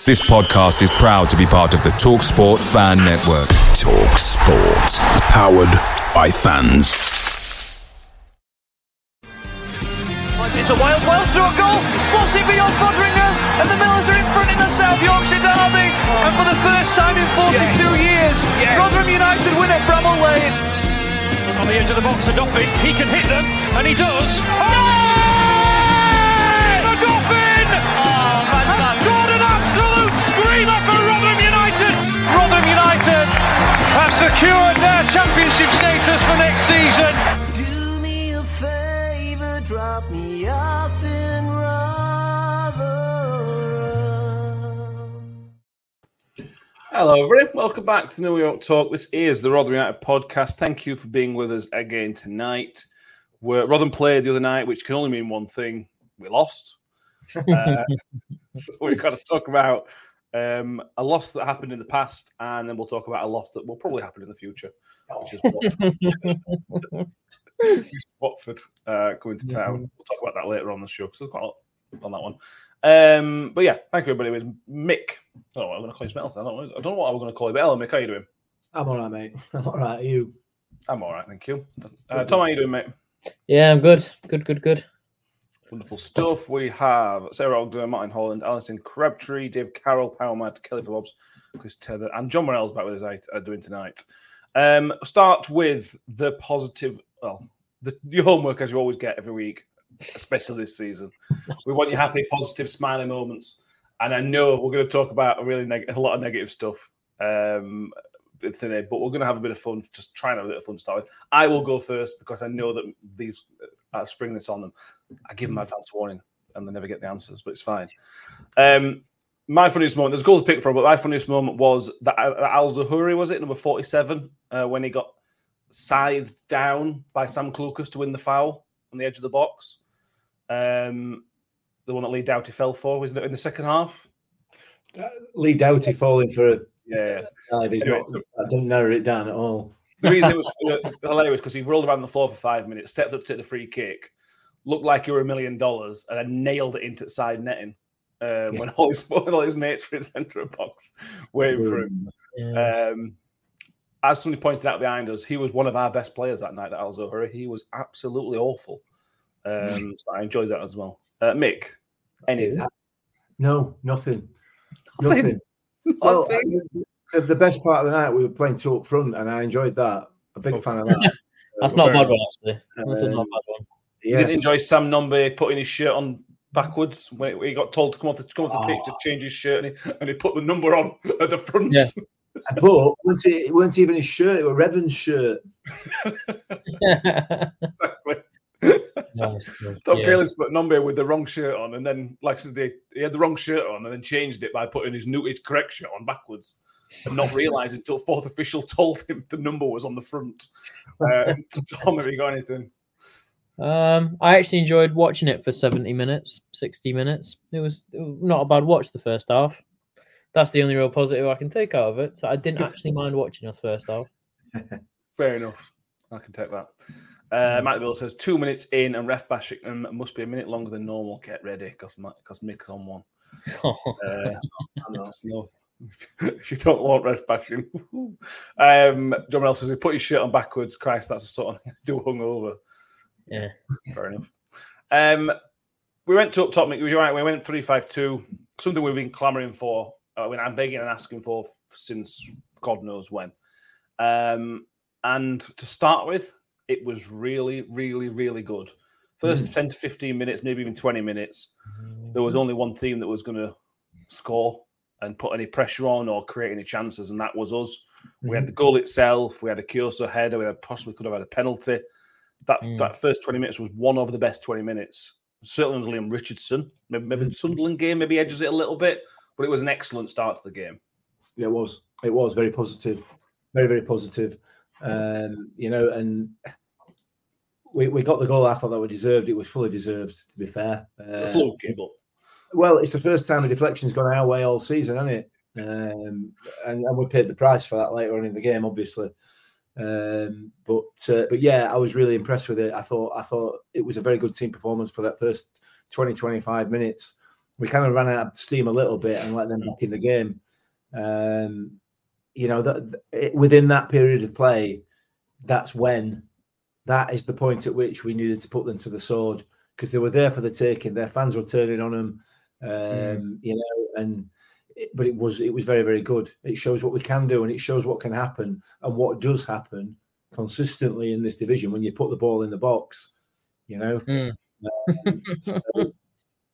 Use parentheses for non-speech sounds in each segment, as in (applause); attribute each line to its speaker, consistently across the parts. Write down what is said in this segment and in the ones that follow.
Speaker 1: This podcast is proud to be part of the TalkSport Fan Network. TalkSport, powered by fans.
Speaker 2: Slides into Wales, Wales through a goal, slots it beyond Foderingham, and the Millers are in front in the South Yorkshire derby. And for the first time in 42 years, Rotherham United win at Bramall Lane.
Speaker 3: On the edge of the box for Duffy, he can hit them, and he does. The secured their championship status for next season.
Speaker 4: Do me a favor, drop me off in Rotherham.
Speaker 5: Hello, everybody. Welcome back to New York Talk. This is the Rotherham United podcast. Thank you for being with us again tonight. We're, Rotherham played the other night, which can only mean one thing: we lost. (laughs) Uh, so we've got to talk about um, a loss that happened in the past, and then we'll talk about a loss that will probably happen in the future, which is Watford, (laughs) Watford uh, coming to town. We'll talk about that later on the show because there's quite a lot on that one. Um, but yeah, thank you everybody. With Mick, I don't know what I'm going to call you something else. I don't, know, I don't know what I'm going to call you. But hello, Mick. How are you doing?
Speaker 6: I'm all right, mate. I'm (laughs) all right. Are you?
Speaker 5: I'm all right, thank you. Uh, Tom, how are you doing, mate?
Speaker 7: Yeah, I'm good. Good, good, good.
Speaker 5: Wonderful stuff. We have Sarah Ogden, Martin Holland, Alison Crabtree, Dave Carroll, Power Mad, Kelly Forbes, Chris Tether, and John Morell's back with us are doing tonight. Um, start with the positive, well, the, your homework as you always get every week, especially this season. We want you happy, positive, smiling moments. And I know we're going to talk about a really neg- a lot of negative stuff um, today, but we're going to have a bit of fun, just trying to have a bit of fun to start with. I will go first because I know that these are spring this on them. I give them advance warning and they never get the answers, but it's fine. Um, my funniest moment, there's a goal to pick from, but my funniest moment was that Al Zahuri, was it, number 47, uh, when he got scythed down by Sam Clucas to win the foul on the edge of the box. Um, the one that Leigh Doughty fell for, wasn't it, in the second half?
Speaker 6: Uh, Leigh Doughty falling for a
Speaker 5: Yeah.
Speaker 6: He's
Speaker 5: Anyway,
Speaker 6: not, I didn't narrow it down at all.
Speaker 5: The reason it was uh, hilarious because he rolled around the floor for five minutes, stepped up to the free kick, looked like he were a million dollars, and then nailed it into the side netting. Um, When all his (laughs) when all his mates were in the centre of the box waiting for him.
Speaker 7: Yeah.
Speaker 5: Um, as somebody pointed out behind us, he was one of our best players that night at Al Zohri. He was absolutely awful. Um, so I enjoyed that as well. Uh, Mick, anything?
Speaker 6: No, nothing. Nothing. (laughs) Well, the, the best part of the night, we were playing two up front, and I enjoyed that. A big fan of that. (laughs)
Speaker 7: That's not a bad one, actually. That's not a
Speaker 6: Um,
Speaker 7: bad one.
Speaker 5: You
Speaker 6: Yeah.
Speaker 5: didn't enjoy Sam Nombe putting his shirt on backwards when he got told to come off the come off the pitch to change his shirt, and he, and he put the number on at the front.
Speaker 7: Yeah. (laughs)
Speaker 6: But weren't it, it weren't even his shirt, it was Revan's shirt. (laughs)
Speaker 5: exactly.
Speaker 7: Nice.
Speaker 5: Tom
Speaker 7: Yeah.
Speaker 5: Cayley's put Nombe with the wrong shirt on, and then, like I said, he, he had the wrong shirt on, and then changed it by putting his new his correct shirt on backwards, and not realise until fourth official (laughs) told him the number was on the front. Uh, (laughs) (laughs) Tom, have you got anything?
Speaker 7: Um, I actually enjoyed watching it for 70 minutes, 60 minutes. It was not a bad watch the first half. That's the only real positive I can take out of it. So I didn't actually mind watching us first half.
Speaker 5: Fair enough. I can take that. Uh, Matt Bill says two minutes in and ref bashing them must be a minute longer than normal. Get ready because because Mick's on one. Uh, I know, it's no- (laughs) if you don't want red bashing, (laughs) um, John Morell says put your shirt on backwards. Christ, that's a sort of (laughs) do hungover.
Speaker 7: Yeah.
Speaker 5: Fair enough. Um, we went to up top. Mick, You're right. We went three five two. something we've been clamoring for. I mean, I'm begging and asking for since God knows when. Um, and to start with, it was really, really, really good. First mm. 10 to 15 minutes, maybe even 20 minutes, there was only one team that was going to score and put any pressure on or create any chances, and that was us. Mm. We had the goal itself, we had a Kioso header, we had possibly could have had a penalty. That mm. that first 20 minutes was one of the best 20 minutes. Certainly under Leam Richardson. Maybe, maybe the Sunderland game maybe edges it a little bit, but it was an excellent start to the game.
Speaker 6: Yeah, it was. It was very positive. Very, very positive. Um, you know, and we, we got the goal I thought that we deserved. It was fully deserved, to be fair. Uh, well, it's the first time a deflection's gone our way all season, hasn't it? Um, and, and we paid the price for that later on in the game, obviously. Um, but uh, but yeah, I was really impressed with it. I thought I thought it was a very good team performance for that first 20, 25 minutes. We kind of ran out of steam a little bit and let them back in the game. Um, you know, that within that period of play, that's when that is the point at which we needed to put them to the sword because they were there for the taking. Their fans were turning on them, um, mm. you know, and but it was it was very very good. It shows what we can do and it shows what can happen and what does happen consistently in this division when you put the ball in the box. You know, mm. um, so,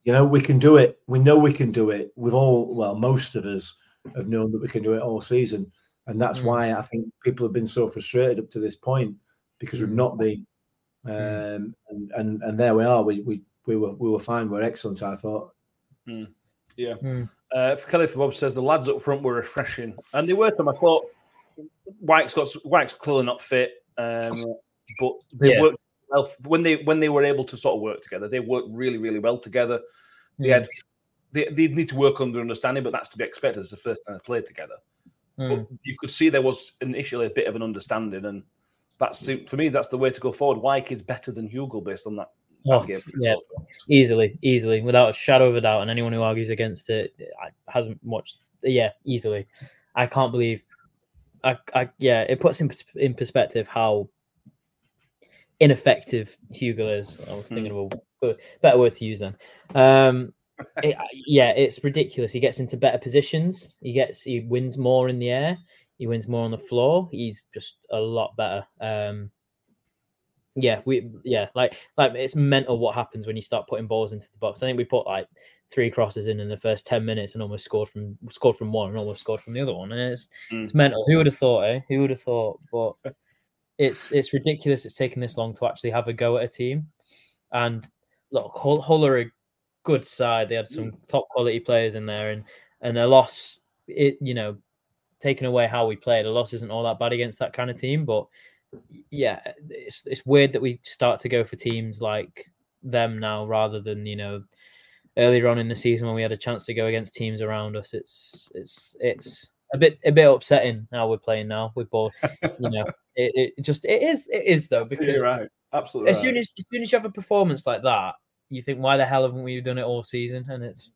Speaker 6: you know we can do it. We know we can do it. We've all well, most of us have known that we can do it all season, and that's mm. why I think people have been so frustrated up to this point because we've not been. Um, and, and and there we are. We we we were we were fine. We're excellent. I thought.
Speaker 5: Mm. Yeah. Mm. Uh, Kelly for Bob says the lads up front were refreshing, and they were them. I thought White's got White's clearly not fit, um, but they yeah. worked well when they when they were able to sort of work together. They worked really really well together. They had they, they need to work under understanding, but that's to be expected. It's the first time they played together. Mm. But you could see there was initially a bit of an understanding, and that's for me. That's the way to go forward. Wyke is better than Hugill based on that.
Speaker 7: Oh, yeah, easily, easily, without a shadow of a doubt. And anyone who argues against it hasn't watched. Yeah, easily. I can't believe. I, I yeah, it puts in in perspective how ineffective Hugill is. I was thinking mm. of a better word to use then. Um, it, yeah, it's ridiculous. He gets into better positions. He gets he wins more in the air. He wins more on the floor. He's just a lot better. Um, yeah, we yeah, like like it's mental what happens when you start putting balls into the box. I think we put like three crosses in in the first ten minutes and almost scored from scored from one and almost scored from the other one. And it's mm. it's mental. Who would have thought? Eh? Who would have thought? But it's it's ridiculous. It's taken this long to actually have a go at a team. And look, Hull, Hull are a good side. They had some mm. top quality players in there, and and a loss. It you know taking away how we played, a loss isn't all that bad against that kind of team. But yeah, it's it's weird that we start to go for teams like them now rather than you know earlier on in the season when we had a chance to go against teams around us. It's it's it's a bit a bit upsetting how we're playing now with both. You know, (laughs) it, it just it is it is though because
Speaker 5: You're right, absolutely.
Speaker 7: As soon as as soon as you have a performance like that, you think why the hell haven't we done it all season? And it's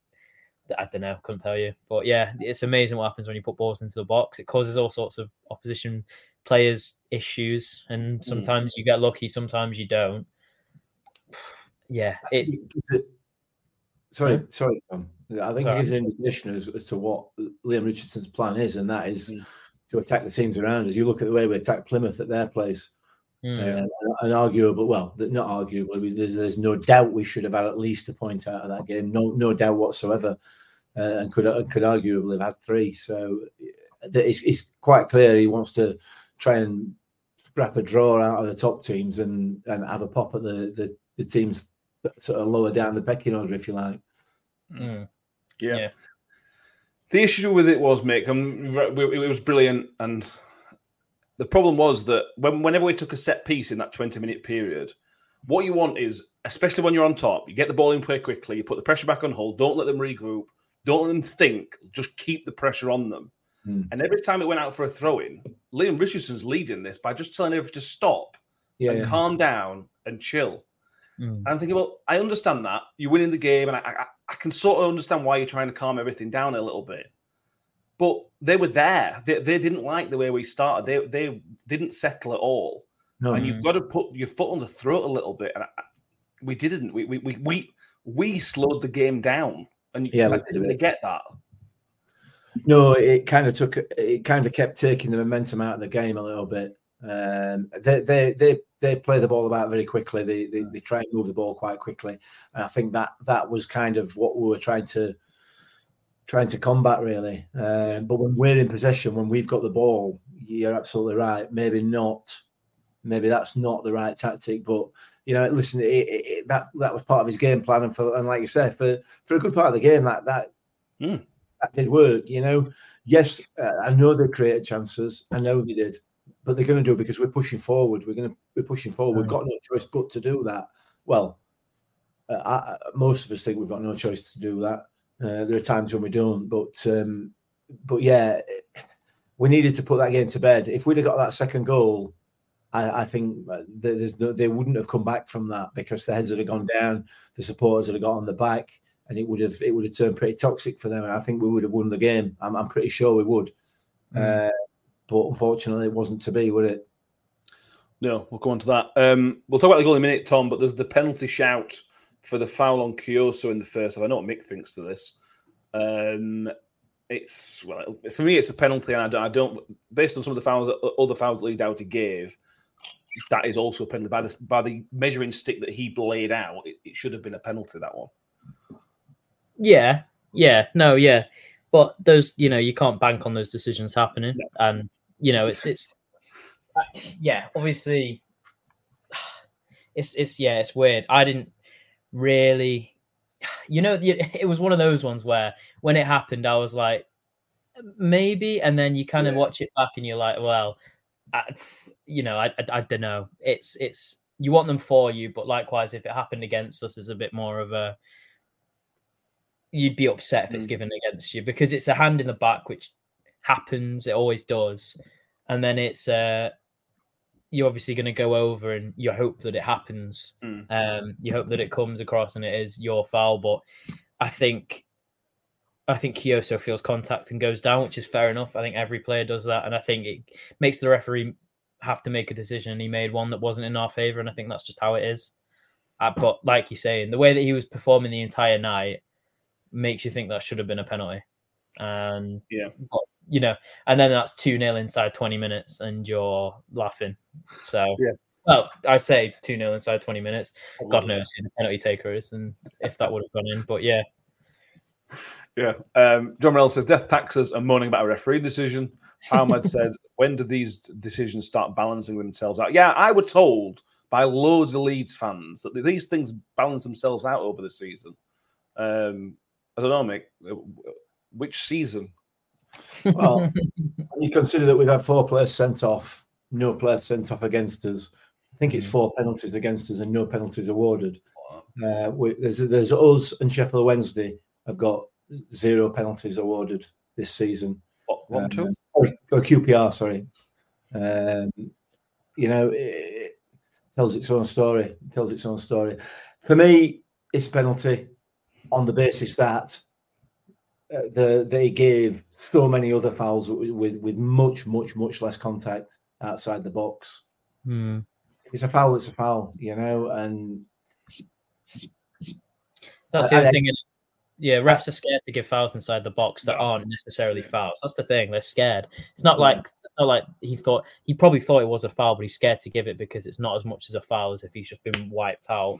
Speaker 7: I don't know, couldn't tell you. But yeah, it's amazing what happens when you put balls into the box. It causes all sorts of opposition players issues, and hmm. sometimes mm. you get lucky, sometimes you don't. (sighs) Yeah, it,
Speaker 6: it, sorry, sorry, Tom. I think sorry. it is an indication as, as, to what Leam Richardson's plan is, and that is mm. to attack the teams around us. You look at the way we attack Plymouth at their place. Mm. Uh, and arguable, well, not arguably, there's, there's no doubt we should have had at least a point out of that game. No, no doubt whatsoever, uh, and could could arguably have had three. So it's, it's quite clear he wants to try and scrap a draw out of the top teams and and have a pop at the the, the teams sort of lower down the pecking order, if you like.
Speaker 5: Mm. Yeah. yeah. The issue with it was, Mick, um, it was brilliant, and the problem was that when, whenever we took a set piece in that 20 minute period, what you want is, especially when you're on top, you get the ball in play quickly, you put the pressure back on hold, don't let them regroup, don't let them think, just keep the pressure on them. Mm. And every time it went out for a throw in, Leam Richardson's leading this by just telling everyone to stop yeah, and yeah. calm down and chill. Mm. And I'm thinking, well, I understand that you're winning the game, and I, I, I, can sort of understand why you're trying to calm everything down a little bit. But they were there. They, they didn't like the way we started. They they didn't settle at all. No, and you've got to put your foot on the throat a little bit. And I, we didn't. We, we we we we slowed the game down. And you, yeah, like, didn't they get that?
Speaker 6: No, it kind of took it kind of kept taking the momentum out of the game a little bit. Um, they they they they play the ball about very quickly. They, they they try and move the ball quite quickly, and I think that that was kind of what we were trying to trying to combat really. Um, but when we're in possession, when we've got the ball, you're absolutely right. Maybe not. Maybe that's not the right tactic, but you know, listen, it, it, that that was part of his game plan, and for and like you said, for for a good part of the game, that that mm. that did work. You know, yes, uh, I know they created chances. I know they did, but they're going to do it because we're pushing forward. We're going to we're pushing forward. We've got no choice but to do that. Well, uh, I, most of us think we've got no choice to do that. Uh, there are times when we don't, but um, but yeah, we needed to put that game to bed. If we'd have got that second goal, I, I think there's no, they wouldn't have come back from that because the heads would have gone down, the supporters would have got on the back, and it would have it would have turned pretty toxic for them. And I think we would have won the game. I'm, I'm pretty sure we would. Mm. Uh, but unfortunately, it wasn't to be, would it?
Speaker 5: No, we'll go on to that. Um, we'll talk about the goal in a minute, Tom. But there's the penalty shout for the foul on Kioso in the first half. I know what Mick thinks to this. Um, it's well for me, it's a penalty, and I don't, I don't based on some of the fouls, other fouls that Leigh Doughty gave, that is also a penalty by the by the measuring stick that he laid out. It, it should have been a penalty that one.
Speaker 7: Yeah, yeah, no, yeah, but those, you know, you can't bank on those decisions happening, no. and you know, it's it's yeah, obviously, it's it's yeah, it's weird. I didn't really, you know, it was one of those ones where when it happened, I was like, maybe, and then you kind yeah. of watch it back and you're like, well, I, you know, I, I, I don't know. It's it's you want them for you, but likewise, if it happened against us, is a bit more of a you'd be upset if it's mm. given against you because it's a hand in the back, which happens. It always does, and then it's uh you're obviously going to go over and you hope that it happens. Mm. Um, you hope that it comes across and it is your foul. But I think, I think Kioso feels contact and goes down, which is fair enough. I think every player does that, and I think it makes the referee have to make a decision. And he made one that wasn't in our favor, and I think that's just how it is. Uh, but like you're saying, the way that he was performing the entire night makes you think that should have been a penalty. And
Speaker 5: yeah,
Speaker 7: but you know, and then that's 2 0 inside 20 minutes and you're laughing. So,
Speaker 5: yeah.
Speaker 7: Well, I say 2 0 inside 20 minutes. God knows who the penalty taker is and if that would have gone in. But yeah.
Speaker 5: Yeah. Um, John Morell says death taxes and moaning about a referee decision. Ahmad (laughs) says, when do these decisions start balancing themselves out? Yeah, I were told by loads of Leeds fans that these things balance themselves out over the season. Um, I don't know, Mick. Which season?
Speaker 6: Well, (laughs) you consider that we've had four players sent off, no players sent off against us. I think it's hmm. four penalties against us and no penalties awarded. Uh, we, there's there's us and Sheffield Wednesday have got zero penalties awarded this season.
Speaker 5: What, one, um, two?
Speaker 6: Or, or QPR, sorry. Um, you know, it, tells its own story. It tells its own story. For me, it's penalty on the basis that uh, the, they gave so many other fouls with with much much much less contact outside the box.
Speaker 7: Hmm.
Speaker 6: It's a foul. It's a foul, you know, and
Speaker 7: that's the other thing. Yeah, refs are scared to give fouls inside the box that aren't necessarily fouls. That's the thing; they're scared. It's not like not like he thought. He probably thought it was a foul, but he's scared to give it because it's not as much as a foul as if he's just been wiped out.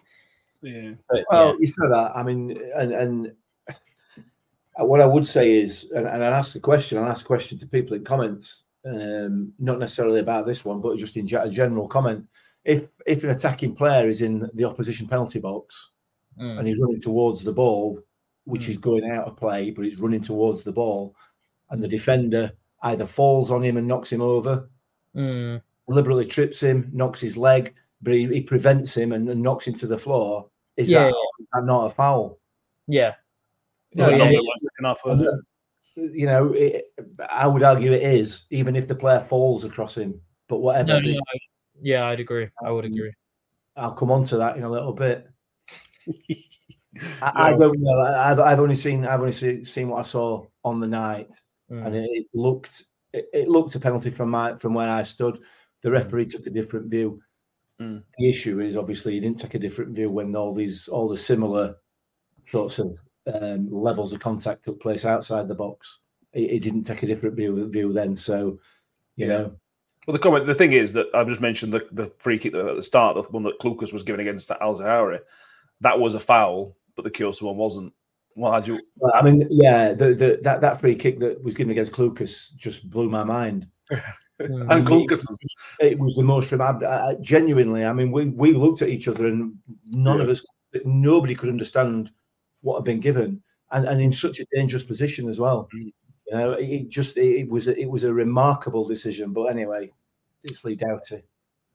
Speaker 5: Yeah.
Speaker 6: But, well, yeah. you said that. I mean, and and uh, what I would say is, and, and I ask the question, I ask a question to people in comments, um, not necessarily about this one, but just in a general comment. If if an attacking player is in the opposition penalty box mm. and he's running towards the ball, which mm. is going out of play, but he's running towards the ball, and the defender either falls on him and knocks him over,
Speaker 7: mm.
Speaker 6: deliberately trips him, knocks his leg, but he, he prevents him and, and, knocks him to the floor. Is yeah, that, yeah. not a foul?
Speaker 7: Yeah,
Speaker 6: no, yeah, yeah. You know, it, I would argue it is, even if the player falls across him. But whatever. No, no,
Speaker 7: I, yeah, I'd agree. I would agree.
Speaker 6: I'll come on to that in a little bit. (laughs) I, I, don't know. I've, I've only seen I've only see, seen what I saw on the night, mm. and it, it looked it, it, looked a penalty from my from where I stood. The hmm. referee took a different view.
Speaker 5: Mm.
Speaker 6: The issue is obviously he didn't take a different view when all these all the similar sorts of um, levels of contact took place outside the box. He, he didn't take a different view, view then. So, you
Speaker 5: Yeah.
Speaker 6: know,
Speaker 5: Well, the comment, the thing is that I've just mentioned the, the free kick at the start, the one that Clucas was given against Al Zahari. That was a foul, but the Kioso one wasn't. Well, had you?
Speaker 6: Well, I mean, yeah, the, the, that that free kick that was given against Clucas just blew my mind. (laughs)
Speaker 5: And Clucas,
Speaker 6: It was the most remarkable. Uh, genuinely, I mean, we we looked at each other and none of us, nobody could understand what had been given, and and in such a dangerous position as well. You know, it, it just it, was a, it was a remarkable decision. But anyway, it's Leigh Doughty.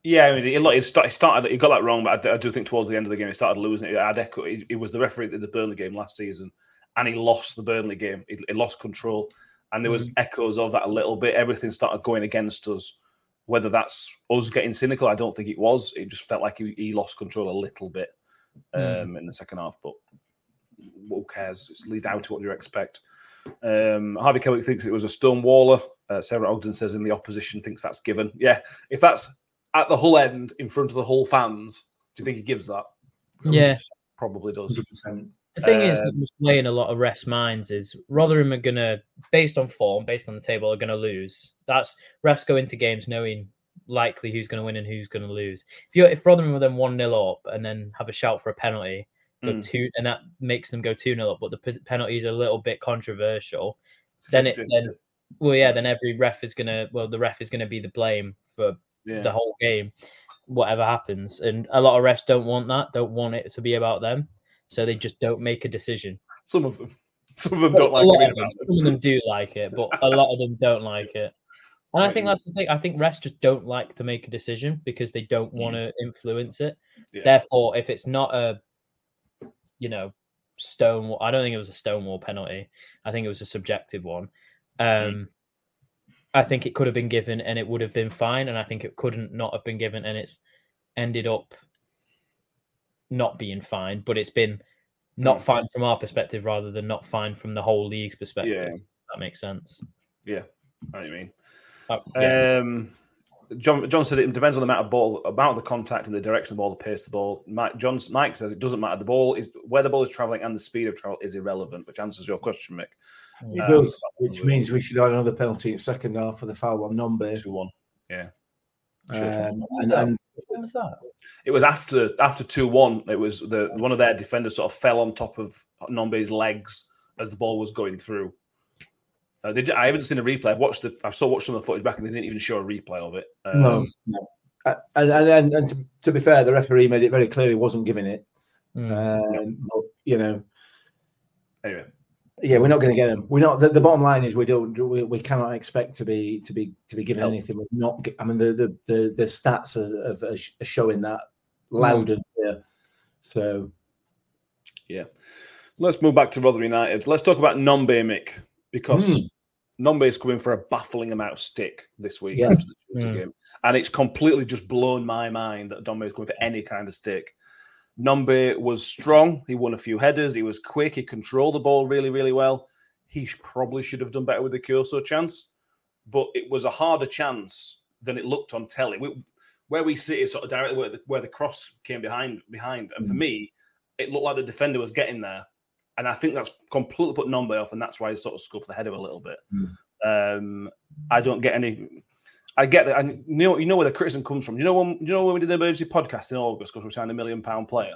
Speaker 5: Yeah, I mean, it, started, it started. He got that wrong, but I, I do think towards the end of the game, he started losing it. I'd echo, was the referee at the Burnley game last season, and he lost the Burnley game. He, he lost control, and there was echoes of that a little bit. Everything started going against us. Whether that's us getting cynical, I don't think it was. It just felt like he, he lost control a little bit um,
Speaker 7: Mm.
Speaker 5: in the second half. But who cares? It's lead out to what you expect. Um, Harvey Kelly thinks it was a stonewaller. Uh, Sarah Ogden says in the opposition thinks that's given. Yeah, if that's at the Hull end in front of the Hull fans, do you think he gives that?
Speaker 7: Yeah.
Speaker 5: Probably does.
Speaker 6: 100%.
Speaker 7: The thing is, that
Speaker 5: Um,
Speaker 7: was playing a lot of rest minds is Rotherham are gonna, based on form, based on the table, are gonna lose. That's refs go into games knowing likely who's gonna win and who's gonna lose. If you if Rotherham were then one 0 up and then have a shout for a penalty, go
Speaker 5: Mm.
Speaker 7: two, and that makes them go two 0 up, but the p- penalty is a little bit controversial. Then it then, well, yeah, then every ref is gonna, well, the ref is gonna be the blame for
Speaker 5: Yeah.
Speaker 7: the whole game, whatever happens. And a lot of refs don't want that, don't want it to be about them. So they just don't make a decision.
Speaker 5: Some of them. (laughs) Some of them don't like it.
Speaker 7: them, some of them do like it, but a lot of them don't like it. And I think that's the thing. I think refs just don't like to make a decision because they don't want to influence it.
Speaker 5: Yeah.
Speaker 7: Therefore, if it's not a, you know, stonewall, I don't think it was a stonewall penalty. I think it was a subjective one. Um, I think it could have been given and it would have been fine. And I think it couldn't not have been given and it's ended up not being fine, but it's been not
Speaker 5: Mm.
Speaker 7: fine from our perspective rather than not fine from the whole league's perspective.
Speaker 5: Yeah.
Speaker 7: That makes sense.
Speaker 5: Yeah, I know what you mean.
Speaker 7: Uh, yeah.
Speaker 5: Um, John John said it depends on the amount of ball, amount of the contact and the direction of the ball, the pace of the ball. Mike John Mike says it doesn't matter. The ball is where the ball is traveling and the speed of travel is irrelevant, which answers your question, Mick.
Speaker 6: It
Speaker 5: Um,
Speaker 6: does, which means we should have another penalty in second half for the foul on Nombe.
Speaker 5: two one. Yeah,
Speaker 6: Um, and, and
Speaker 7: When was that?
Speaker 5: it was after after two one. It was the one of their defenders sort of fell on top of Nombe's legs as the ball was going through. Uh, they, I haven't seen a replay. I've watched the. I saw watched some of the footage back, and they didn't even show a replay of it. Um,
Speaker 6: no, no. Uh, and and, and, and to, to be fair, the referee made it very clear he wasn't giving it.
Speaker 7: Mm.
Speaker 6: Um, but, you know,
Speaker 5: Anyway,
Speaker 6: yeah, we're not going to get them. We're not. The, the bottom line is we don't. We, we cannot expect to be to be to be given
Speaker 5: No.
Speaker 6: anything. We're not. ge- I mean, the the the, the stats are, are, are showing that loud and clear. So
Speaker 5: Yeah. Let's move back to Rotherham United. Let's talk about Nombe Mick because
Speaker 6: Mm.
Speaker 5: Nombe is coming for a baffling amount of stick this week
Speaker 6: Yeah.
Speaker 5: after the
Speaker 7: Mm.
Speaker 5: game. And it's completely just blown my mind that Nombe is going for any kind of stick. Nombe was strong. He won a few headers. He was quick. He controlled the ball really, really well. He probably should have done better with the Kioso chance, but it was a harder chance than it looked on telly. We, where we sit is sort of directly where the, where the cross came behind. Behind, and for
Speaker 6: Mm.
Speaker 5: me, it looked like the defender was getting there, and I think that's completely put Nombe off, and that's why he sort of scuffed the header a little bit. Um, I don't get any. I get that. and you know, you know where the criticism comes from. Do you know when? Do you know when we did the emergency podcast in August because we signed a million pound player?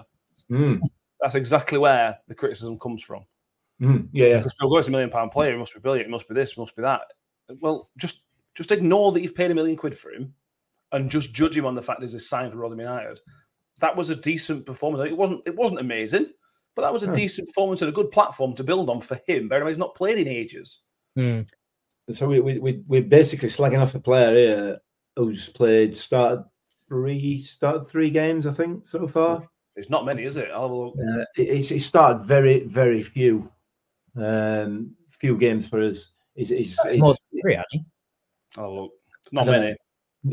Speaker 6: mm,
Speaker 5: That's exactly where the criticism comes from.
Speaker 6: mm, yeah, yeah.
Speaker 5: Because people go, it's a million pound player. It must be brilliant. It must be this. It must be that. Well, just just ignore that you've paid a million quid for him, and just judge him on the fact that he's signed for Rotherham United. That was a decent performance. It wasn't. It wasn't amazing, but that was a decent performance and a good platform to build on for him. Bear in mind, he's not played in ages.
Speaker 7: Mm.
Speaker 6: So we we we we're basically slagging off a player here who's played started three started three games I think so far.
Speaker 5: It's not many, is it? I'll look.
Speaker 6: Uh, it, it's it started very very few, um, few games for us. He's he's,
Speaker 7: More
Speaker 6: he's,
Speaker 7: than three, Annie.
Speaker 5: I'll look. It's not
Speaker 6: I don't
Speaker 5: many.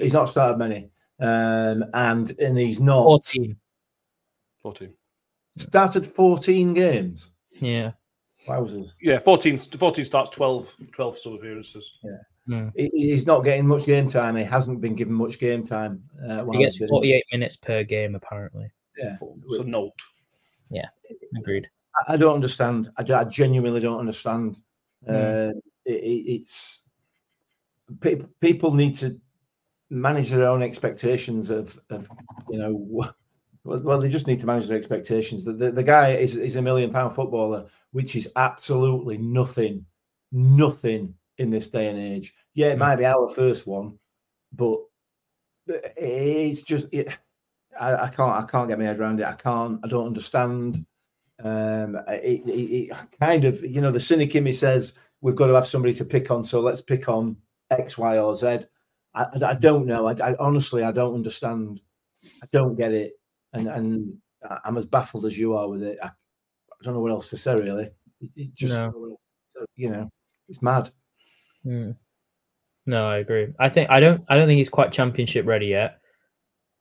Speaker 6: he's not started many, um, and and he's not
Speaker 7: 14.
Speaker 5: 14.
Speaker 6: started fourteen games.
Speaker 7: Yeah.
Speaker 6: Wowzers!
Speaker 5: Yeah, 14, 14 starts 12, 12 sub appearances.
Speaker 6: He, he's not getting much game time. He hasn't been given much game time. Uh,
Speaker 7: He gets 48 minutes per game, apparently.
Speaker 6: Yeah.
Speaker 5: So note.
Speaker 7: Yeah, agreed.
Speaker 6: I don't understand. I, I genuinely don't understand. Mm. Uh, it, it's people, people need to manage their own expectations of, of you know, well, they just need to manage their expectations. The, the, the guy is, is a million pound footballer, which is absolutely nothing, nothing in this day and age. Yeah, it mm. might be our first one, but it's just it, I, I, can't I can't get my head around it. I can't. I don't understand. Um, it, it, it, kind of you know the cynic in me says we've got to have somebody to pick on, so let's pick on X, Y, or Z. I, I don't know. I, I, honestly I don't understand. I don't get it, and and I'm as baffled as you are with it. I, I don't know what else to say really. It, just no. you know it's mad.
Speaker 7: Mm. No, I agree. I think I don't I don't think he's quite championship ready yet,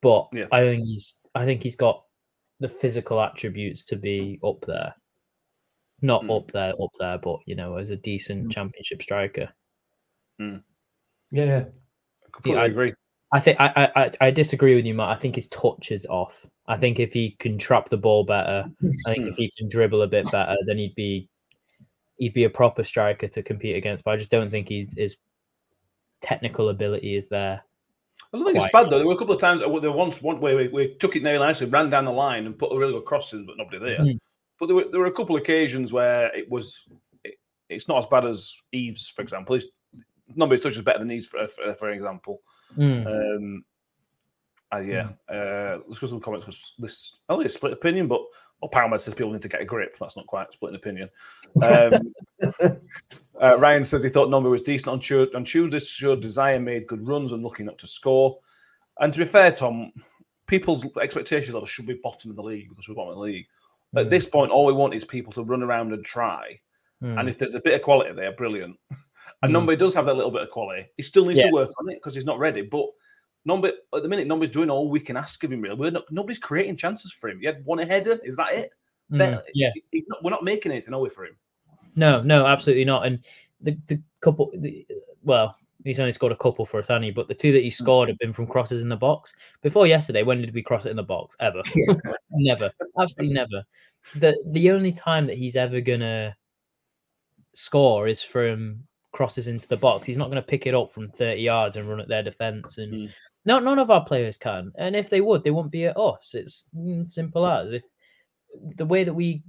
Speaker 7: but yeah. I think he's I think he's got the physical attributes to be up there. Not mm. up there, up there, but you know, as a decent mm. championship striker.
Speaker 5: Mm.
Speaker 6: Yeah,
Speaker 5: I completely I, agree.
Speaker 7: I think I, I I disagree with you, Matt. I think his touch is off. I think if he can trap the ball better, I think if he can dribble a bit better, then he'd be he'd be a proper striker to compete against. But I just don't think he's his technical ability is there.
Speaker 5: I don't think it's bad though. There were a couple of times there once one way we, we took it nearly nicely, ran down the line and put a really good cross in, but nobody there. Mm. But there were there were a couple of occasions where it was it, it's not as bad as Eaves, for example. He's, nobody's touches better than these, for, for, for example.
Speaker 7: Mm.
Speaker 5: Um, uh, yeah, uh, let's go some comments because this only a split opinion, but well, Palmer says people need to get a grip. That's not quite split opinion. Um, (laughs) uh, Ryan says he thought Nombe was decent on, Tuesday. on Tuesday. Showed desire, made good runs, and looking up to score. And to be fair, Tom, people's expectations level should be bottom of the league because we're bottom of the league. Mm. At this point, all we want is people to run around and try. Mm. And if there's a bit of quality there, brilliant. And mm. Nombe does have that little bit of quality. He still needs yeah. to work on it because he's not ready. But Nombe at the minute, nobody's doing all we can ask of him. Really, we're not, nobody's creating chances for him. He had one header. Is that it?
Speaker 7: Mm, then, yeah,
Speaker 5: not, we're not making anything, are we, for him?
Speaker 7: No, no, absolutely not. And the, the couple, the, well, he's only scored a couple for us, hasn't he? But the two that he hmm. scored have been from crosses in the box. Before yesterday, when did we cross it in the box? Ever? (laughs) (laughs) never. Absolutely never. The the only time that he's ever gonna score is from crosses into the box. He's not going to pick it up from 30 yards and run at their defense. And mm. no, none of our players can. And if they would, they wouldn't be at us. It's mm, simple as if the way that we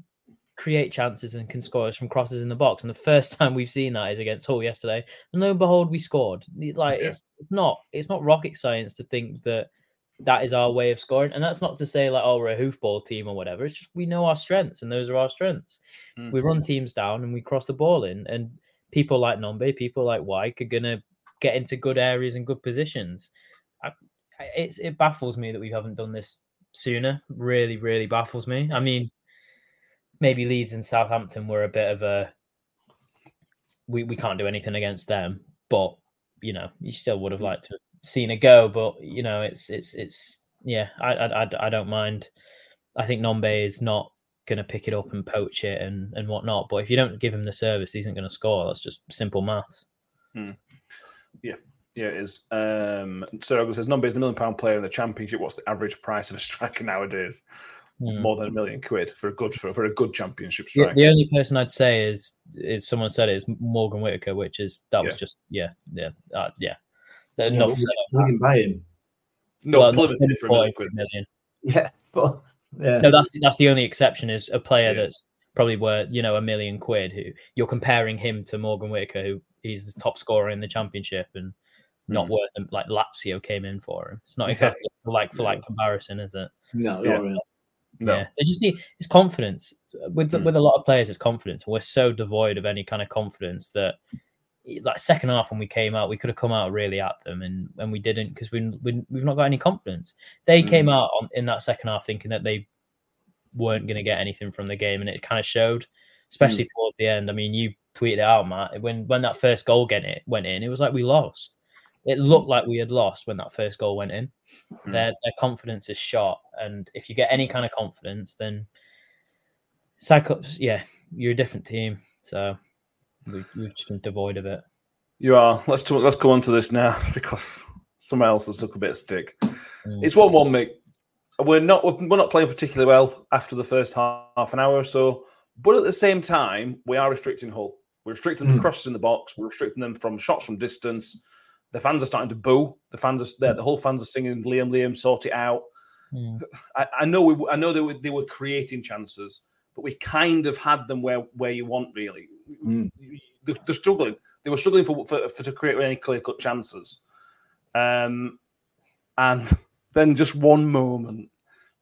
Speaker 7: create chances and can score is from crosses in the box. And the first (laughs) time we've seen that is against Hull yesterday. And lo and behold, we scored. Like yeah. it's, it's not it's not rocket science to think that that is our way of scoring. And that's not to say like, oh, we're a hoofball team or whatever. It's just we know our strengths and those are our strengths. Mm-hmm. We run teams down and we cross the ball in. And people like Nombe, people like Wyke are gonna get into good areas and good positions. I, it's it baffles me that we haven't done this sooner. Really, really baffles me. I mean, maybe Leeds and Southampton were a bit of a we, we can't do anything against them, but you know, you still would have mm. liked to have seen a go. But you know, it's it's it's yeah, I I, I don't mind. I think Nombe is not going to pick it up and poach it and and whatnot. But if you don't give him the service, he isn't going to score. That's just simple maths.
Speaker 5: Hmm. Yeah, yeah, it is. Um, Sir says Nombe is the million pound player in the championship. What's the average price of a (laughs) striker nowadays? Mm. More than a million quid for a good for, for a good championship striker.
Speaker 7: The, the, only person I'd say is is someone said it is Morgan Whittaker, which is that was just yeah yeah uh, yeah.
Speaker 6: yeah enough. We, can buy him.
Speaker 5: No, well, Plymouth for a million quid.
Speaker 6: Million. Yeah, (laughs) but yeah.
Speaker 7: No, that's that's the only exception is a player yeah. that's probably worth you know a million quid. Who you're comparing him to Morgan Whittaker, who he's the top scorer in the championship and not mm. worth him. Like Lazio came in for him. It's not exactly yeah. like for like comparison, is it?
Speaker 6: No, yeah. Really.
Speaker 7: No. Yeah, they just need it's confidence with mm. with a lot of players. It's confidence. We're so devoid of any kind of confidence that, like second half when we came out, we could have come out really at them, and and we didn't because we, we we've not got any confidence. They mm. came out on, in that second half thinking that they weren't going to get anything from the game, and it kind of showed, especially mm. towards the end. I mean, you tweeted it out, Matt. When when that first goal get it went in, it was like we lost. It looked like we had lost when that first goal went in. Mm. Their their confidence is shot, and if you get any kind of confidence, then Cyclops, yeah, you're a different team. So we, we've just been devoid of it.
Speaker 5: You are. Let's talk, let's go on to this now (laughs) because someone else has took a bit of stick. Mm. It's one one, mate. We're not we're not playing particularly well after the first half, half an hour or so. But at the same time, we are restricting Hull. We're restricting the
Speaker 6: Mm.
Speaker 5: crosses in the box. We're restricting them from shots from distance. The fans are starting to boo. The fans are there. The whole fans are singing "Liam, Liam, sort it out."
Speaker 7: Mm.
Speaker 5: I, I know. We, I know they were they were creating chances, but we kind of had them where where you want really.
Speaker 6: Mm.
Speaker 5: They're, struggling. They were struggling for, for, for to create any clear cut chances. Um, and (laughs) then just one moment,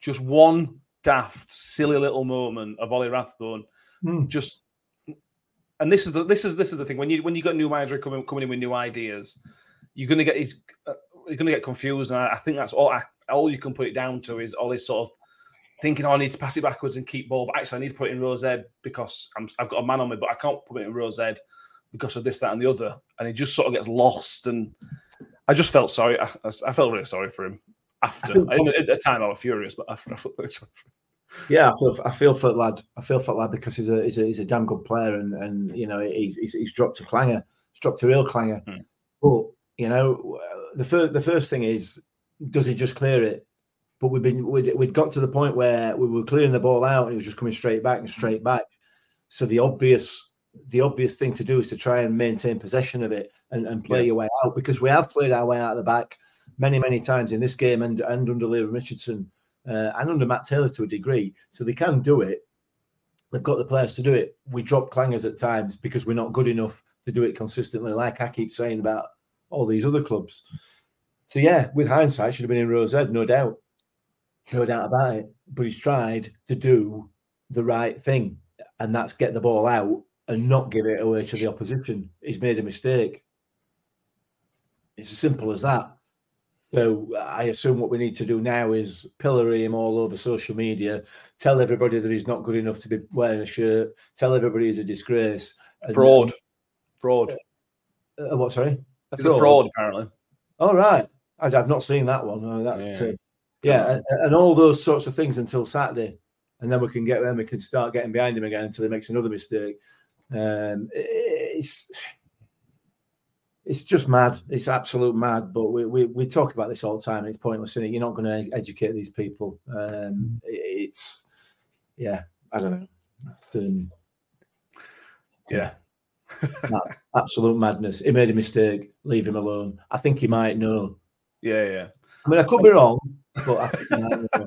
Speaker 5: just one daft, silly little moment of Ollie Rathbone,
Speaker 6: Mm.
Speaker 5: just. And this is the this is this is the thing when you when you got new manager coming coming in with new ideas, you're gonna get he's uh, you're gonna get confused, and I, I think that's all I, all you can put it down to is Ollie sort of thinking, oh, I need to pass it backwards and keep ball, but actually I need to put it in row Z because I'm, I've got a man on me, but I can't put it in row Z because of this, that, and the other, and he just sort of gets lost. And I just felt sorry. I, I felt really sorry for him after. I- at the time, I was furious, but after I felt really sorry for him.
Speaker 6: Yeah, I feel I feel for lad. I feel for lad because he's a he's a, he's a damn good player, and and you know he's he's, he's dropped a clanger, he's dropped a real clanger.
Speaker 5: Hmm.
Speaker 6: But you know, the first the first thing is, does he just clear it? But we've been we'd, we'd got to the point where we were clearing the ball out, and it was just coming straight back and straight back. So the obvious the obvious thing to do is to try and maintain possession of it and, and play
Speaker 5: Yeah.
Speaker 6: your way out because we have played our way out of the back many many times in this game and and under Leam Richardson uh, and under Matt Taylor to a degree. So they can do it. They've got the players to do it. We drop clangers at times because we're not good enough to do it consistently, like I keep saying about all these other clubs. So yeah, with hindsight, should have been in row Z, no doubt, no doubt about it. But he's tried to do the right thing, and that's get the ball out and not give it away to the opposition. He's made a mistake. It's as simple as that. So uh, I assume what we need to do now is pillory him all over social media, tell everybody that he's not good enough to be wearing a shirt, tell everybody he's a disgrace.
Speaker 5: Fraud, fraud.
Speaker 6: Uh, uh what? Sorry,
Speaker 5: He's a fraud, apparently.
Speaker 6: All right, I, I've not seen that one. Oh, that,
Speaker 5: uh,
Speaker 6: Yeah. Yeah, and, and all those sorts of things until Saturday, and then we can get then we can start getting behind him again until he makes another mistake. Um, it's it's just mad. It's absolute mad. But we, we, we talk about this all the time. And it's pointless. is You're not going to educate these people. Um, it- it's yeah. I don't know. Um,
Speaker 5: Yeah.
Speaker 6: ma- absolute madness. He made a mistake. Leave him alone. I think he might know.
Speaker 5: Yeah, yeah.
Speaker 6: I mean, I could be wrong, but I think he might know.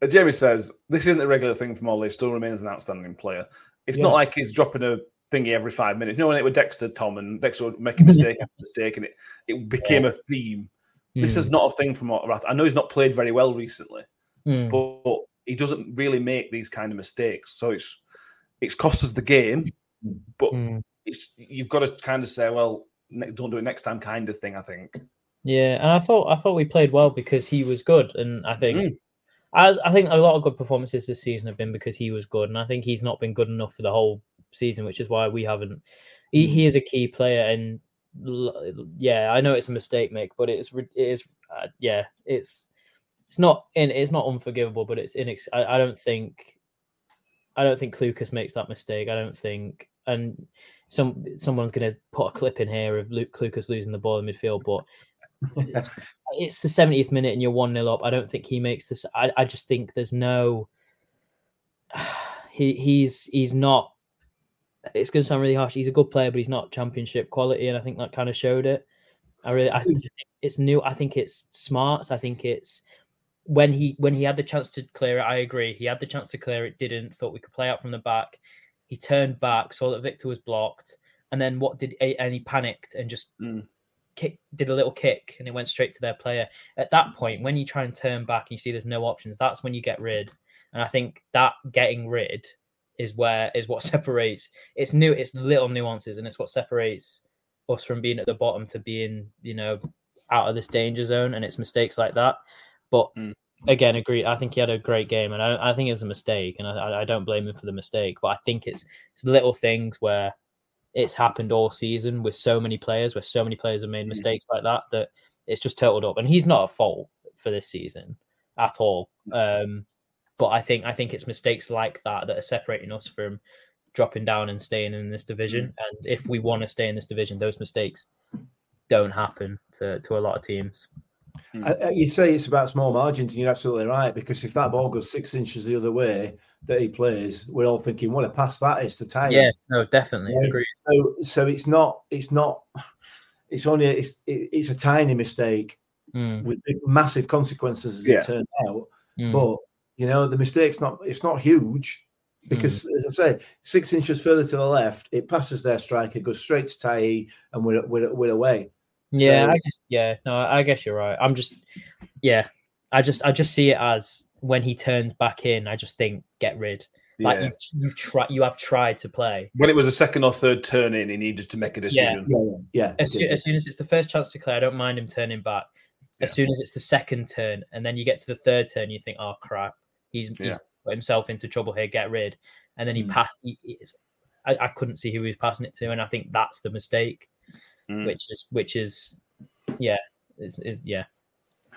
Speaker 5: Uh, Jamie says this isn't a regular thing from Ollie. Still remains an outstanding player. It's
Speaker 6: Yeah.
Speaker 5: not like he's dropping a thingy every five minutes. You know when it was Dexter, Tom, and Dexter would make a mistake after mistake, and it, it became a theme. This is not a thing from Rath. I know he's not played very well recently,
Speaker 7: Mm.
Speaker 5: but he doesn't really make these kind of mistakes. So it's it's cost us the game, but
Speaker 7: Mm.
Speaker 5: it's you've got to kind of say, well, don't do it next time, kind of thing. I think.
Speaker 7: Yeah, and I thought I thought we played well because he was good, and I think
Speaker 5: Mm.
Speaker 7: as I think a lot of good performances this season have been because he was good, and I think he's not been good enough for the whole season, which is why we haven't. He, he is a key player, and yeah, I know it's a mistake, Mick, but it's it is uh, yeah, it's it's not in it's not unforgivable, but it's inex. I, I don't think I don't think Clucas makes that mistake. I don't think, and some someone's going to put a clip in here of Luke Lucas losing the ball in midfield, but it's the 70th minute and you're 1 0 up. I don't think he makes this. I, I just think there's no. (sighs) He he's he's not. It's going to sound really harsh. He's a good player, but he's not championship quality, and I think that kind of showed it. I really, I think it's new. I think it's smarts. I think it's when he when he had the chance to clear it. I agree. He had the chance to clear it. Didn't thought we could play out from the back. He turned back, saw that Viktor was blocked, and then what did and he panicked and just
Speaker 5: Mm.
Speaker 7: Kick, did a little kick, and it went straight to their player. At that point, when you try and turn back and you see there's no options, that's when you get rid. And I think that getting rid is where is what (laughs) separates. It's new. It's little nuances, and it's what separates us from being at the bottom to being, you know, out of this danger zone. And it's mistakes like that. But
Speaker 5: Mm.
Speaker 7: again, agree. I think he had a great game, and I, I think it was a mistake, and I, I don't blame him for the mistake. But I think it's it's little things where it's happened all season with so many players, where so many players have made
Speaker 5: Mm.
Speaker 7: mistakes like that that it's just totaled up. And he's not at fault for this season at all. Um, but I think I think it's mistakes like that that are separating us from dropping down and staying in this division. And if we want to stay in this division, those mistakes don't happen to to a lot of teams.
Speaker 6: Mm. you say it's about small margins, and you're absolutely right. Because if that ball goes six inches the other way that he plays, we're all thinking, what a pass that is to Tyler.
Speaker 7: Yeah, no, definitely yeah. agree.
Speaker 6: So, so it's not, it's not, it's only, it's, it's a tiny mistake mm. with massive consequences as yeah. it turned out. Mm. But you know, the mistake's not, it's not huge because, mm. as I say, six inches further to the left, it passes their striker, goes straight to Tai, and we're, we're, we're away.
Speaker 7: Yeah, so, I guess. Yeah, no, I guess you're right. I'm just, yeah, I just, I just see it as when he turns back in, I just think get rid. Like yeah. you've, you've tried, you have tried to play.
Speaker 5: When it was a second or third turn in, he needed to make a decision.
Speaker 6: Yeah, yeah. yeah.
Speaker 7: As, soon, as soon as it's the first chance to clear, I don't mind him turning back. As soon as it's the second turn, and then you get to the third turn, you think, oh crap, he's, he's put himself into trouble here. Get rid. And then he mm. passed. He, I, I couldn't see who he was passing it to, and I think that's the mistake mm. which is which is yeah is, is yeah.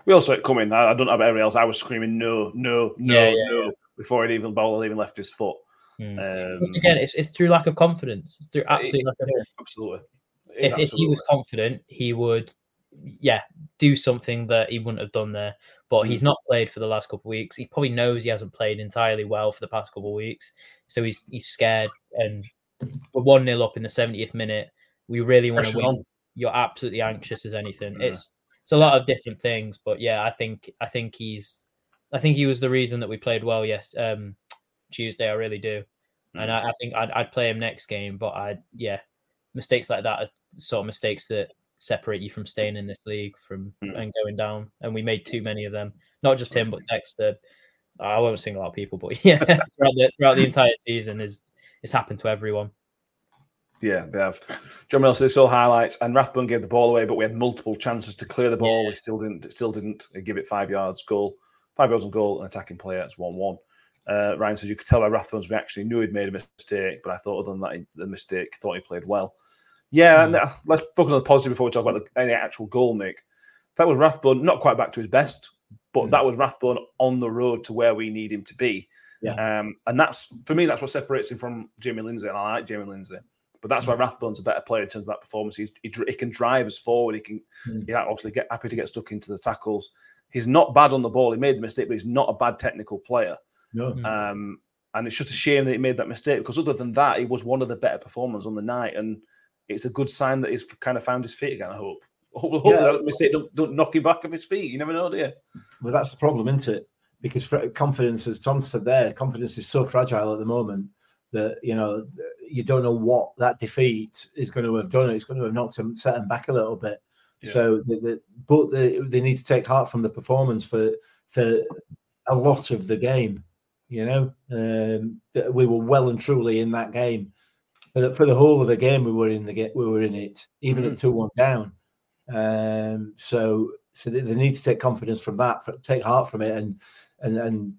Speaker 5: We also come in. I, I don't know about everybody else. I was screaming no, no, no, yeah, yeah, no yeah. before it even ball even left his foot.
Speaker 7: Mm. Um, Again, it's, it's through lack of confidence. It's through absolutely lack of
Speaker 5: absolutely.
Speaker 7: If, absolutely. if he was confident, he would, yeah, do something that he wouldn't have done there. But mm. he's not played for the last couple of weeks. He probably knows he hasn't played entirely well for the past couple of weeks, so he's he's scared. And we're one 0 up in the 70th minute. We really want to win. On. You're absolutely anxious as anything. Yeah. It's it's a lot of different things, but yeah, I think I think he's I think he was the reason that we played well. Yes, um, Tuesday, I really do, mm. and I, I, think I'd, I'd play him next game. But I yeah, mistakes like that are sort of mistakes that separate you from staying in this league from mm. and going down. And we made too many of them. Not just him, but Dexter. I won't sing a lot of people, but (laughs) yeah, throughout the throughout the entire season is it's happened to everyone.
Speaker 5: Yeah, they have. John Mills says all highlights, and Rathbone gave the ball away, but we had multiple chances to clear the ball. Yeah. We still didn't, still didn't give it five yards. Goal, five yards on goal, an attacking player. It's one-one. Uh, Ryan says you could tell by Rathbone's reaction, he knew he'd made a mistake, but I thought other than that, the mistake, thought he played well. Yeah, mm. and uh, let's focus on the positive before we talk about the, any actual goal, Mick. That was Rathbone, not quite back to his best, but mm. that was Rathbone on the road to where we need him to be. Yeah. Um, and that's for me, that's what separates him from Jamie Lindsay. And I like Jamie Lindsay. But that's why mm. Rathbone's a better player in terms of that performance. He's, he, he can drive us forward. He can, mm. yeah, obviously get happy to get stuck into the tackles. He's not bad on the ball. He made the mistake, but he's not a bad technical player.
Speaker 6: No.
Speaker 5: Um, and it's just a shame that he made that mistake because other than that, he was one of the better performers on the night, and it's a good sign that he's kind of found his feet again. I hope. (laughs) Hopefully, yeah, that mistake don't, don't knock him back off his feet. You never know, do you?
Speaker 6: Well, that's the problem, isn't it? Because confidence, as Tom said there, confidence is so fragile at the moment that you know you don't know what that defeat is going to have done. It's going to have knocked them, set them back a little bit. Yeah. So, the, the, but the, they need to take heart from the performance for for a lot of the game. You know, um, that we were well and truly in that game. For the, for the whole of the game, we were in the we were in it, even mm-hmm. at two one down. Um, so, so they, they, need to take confidence from that, for, take heart from it, and and and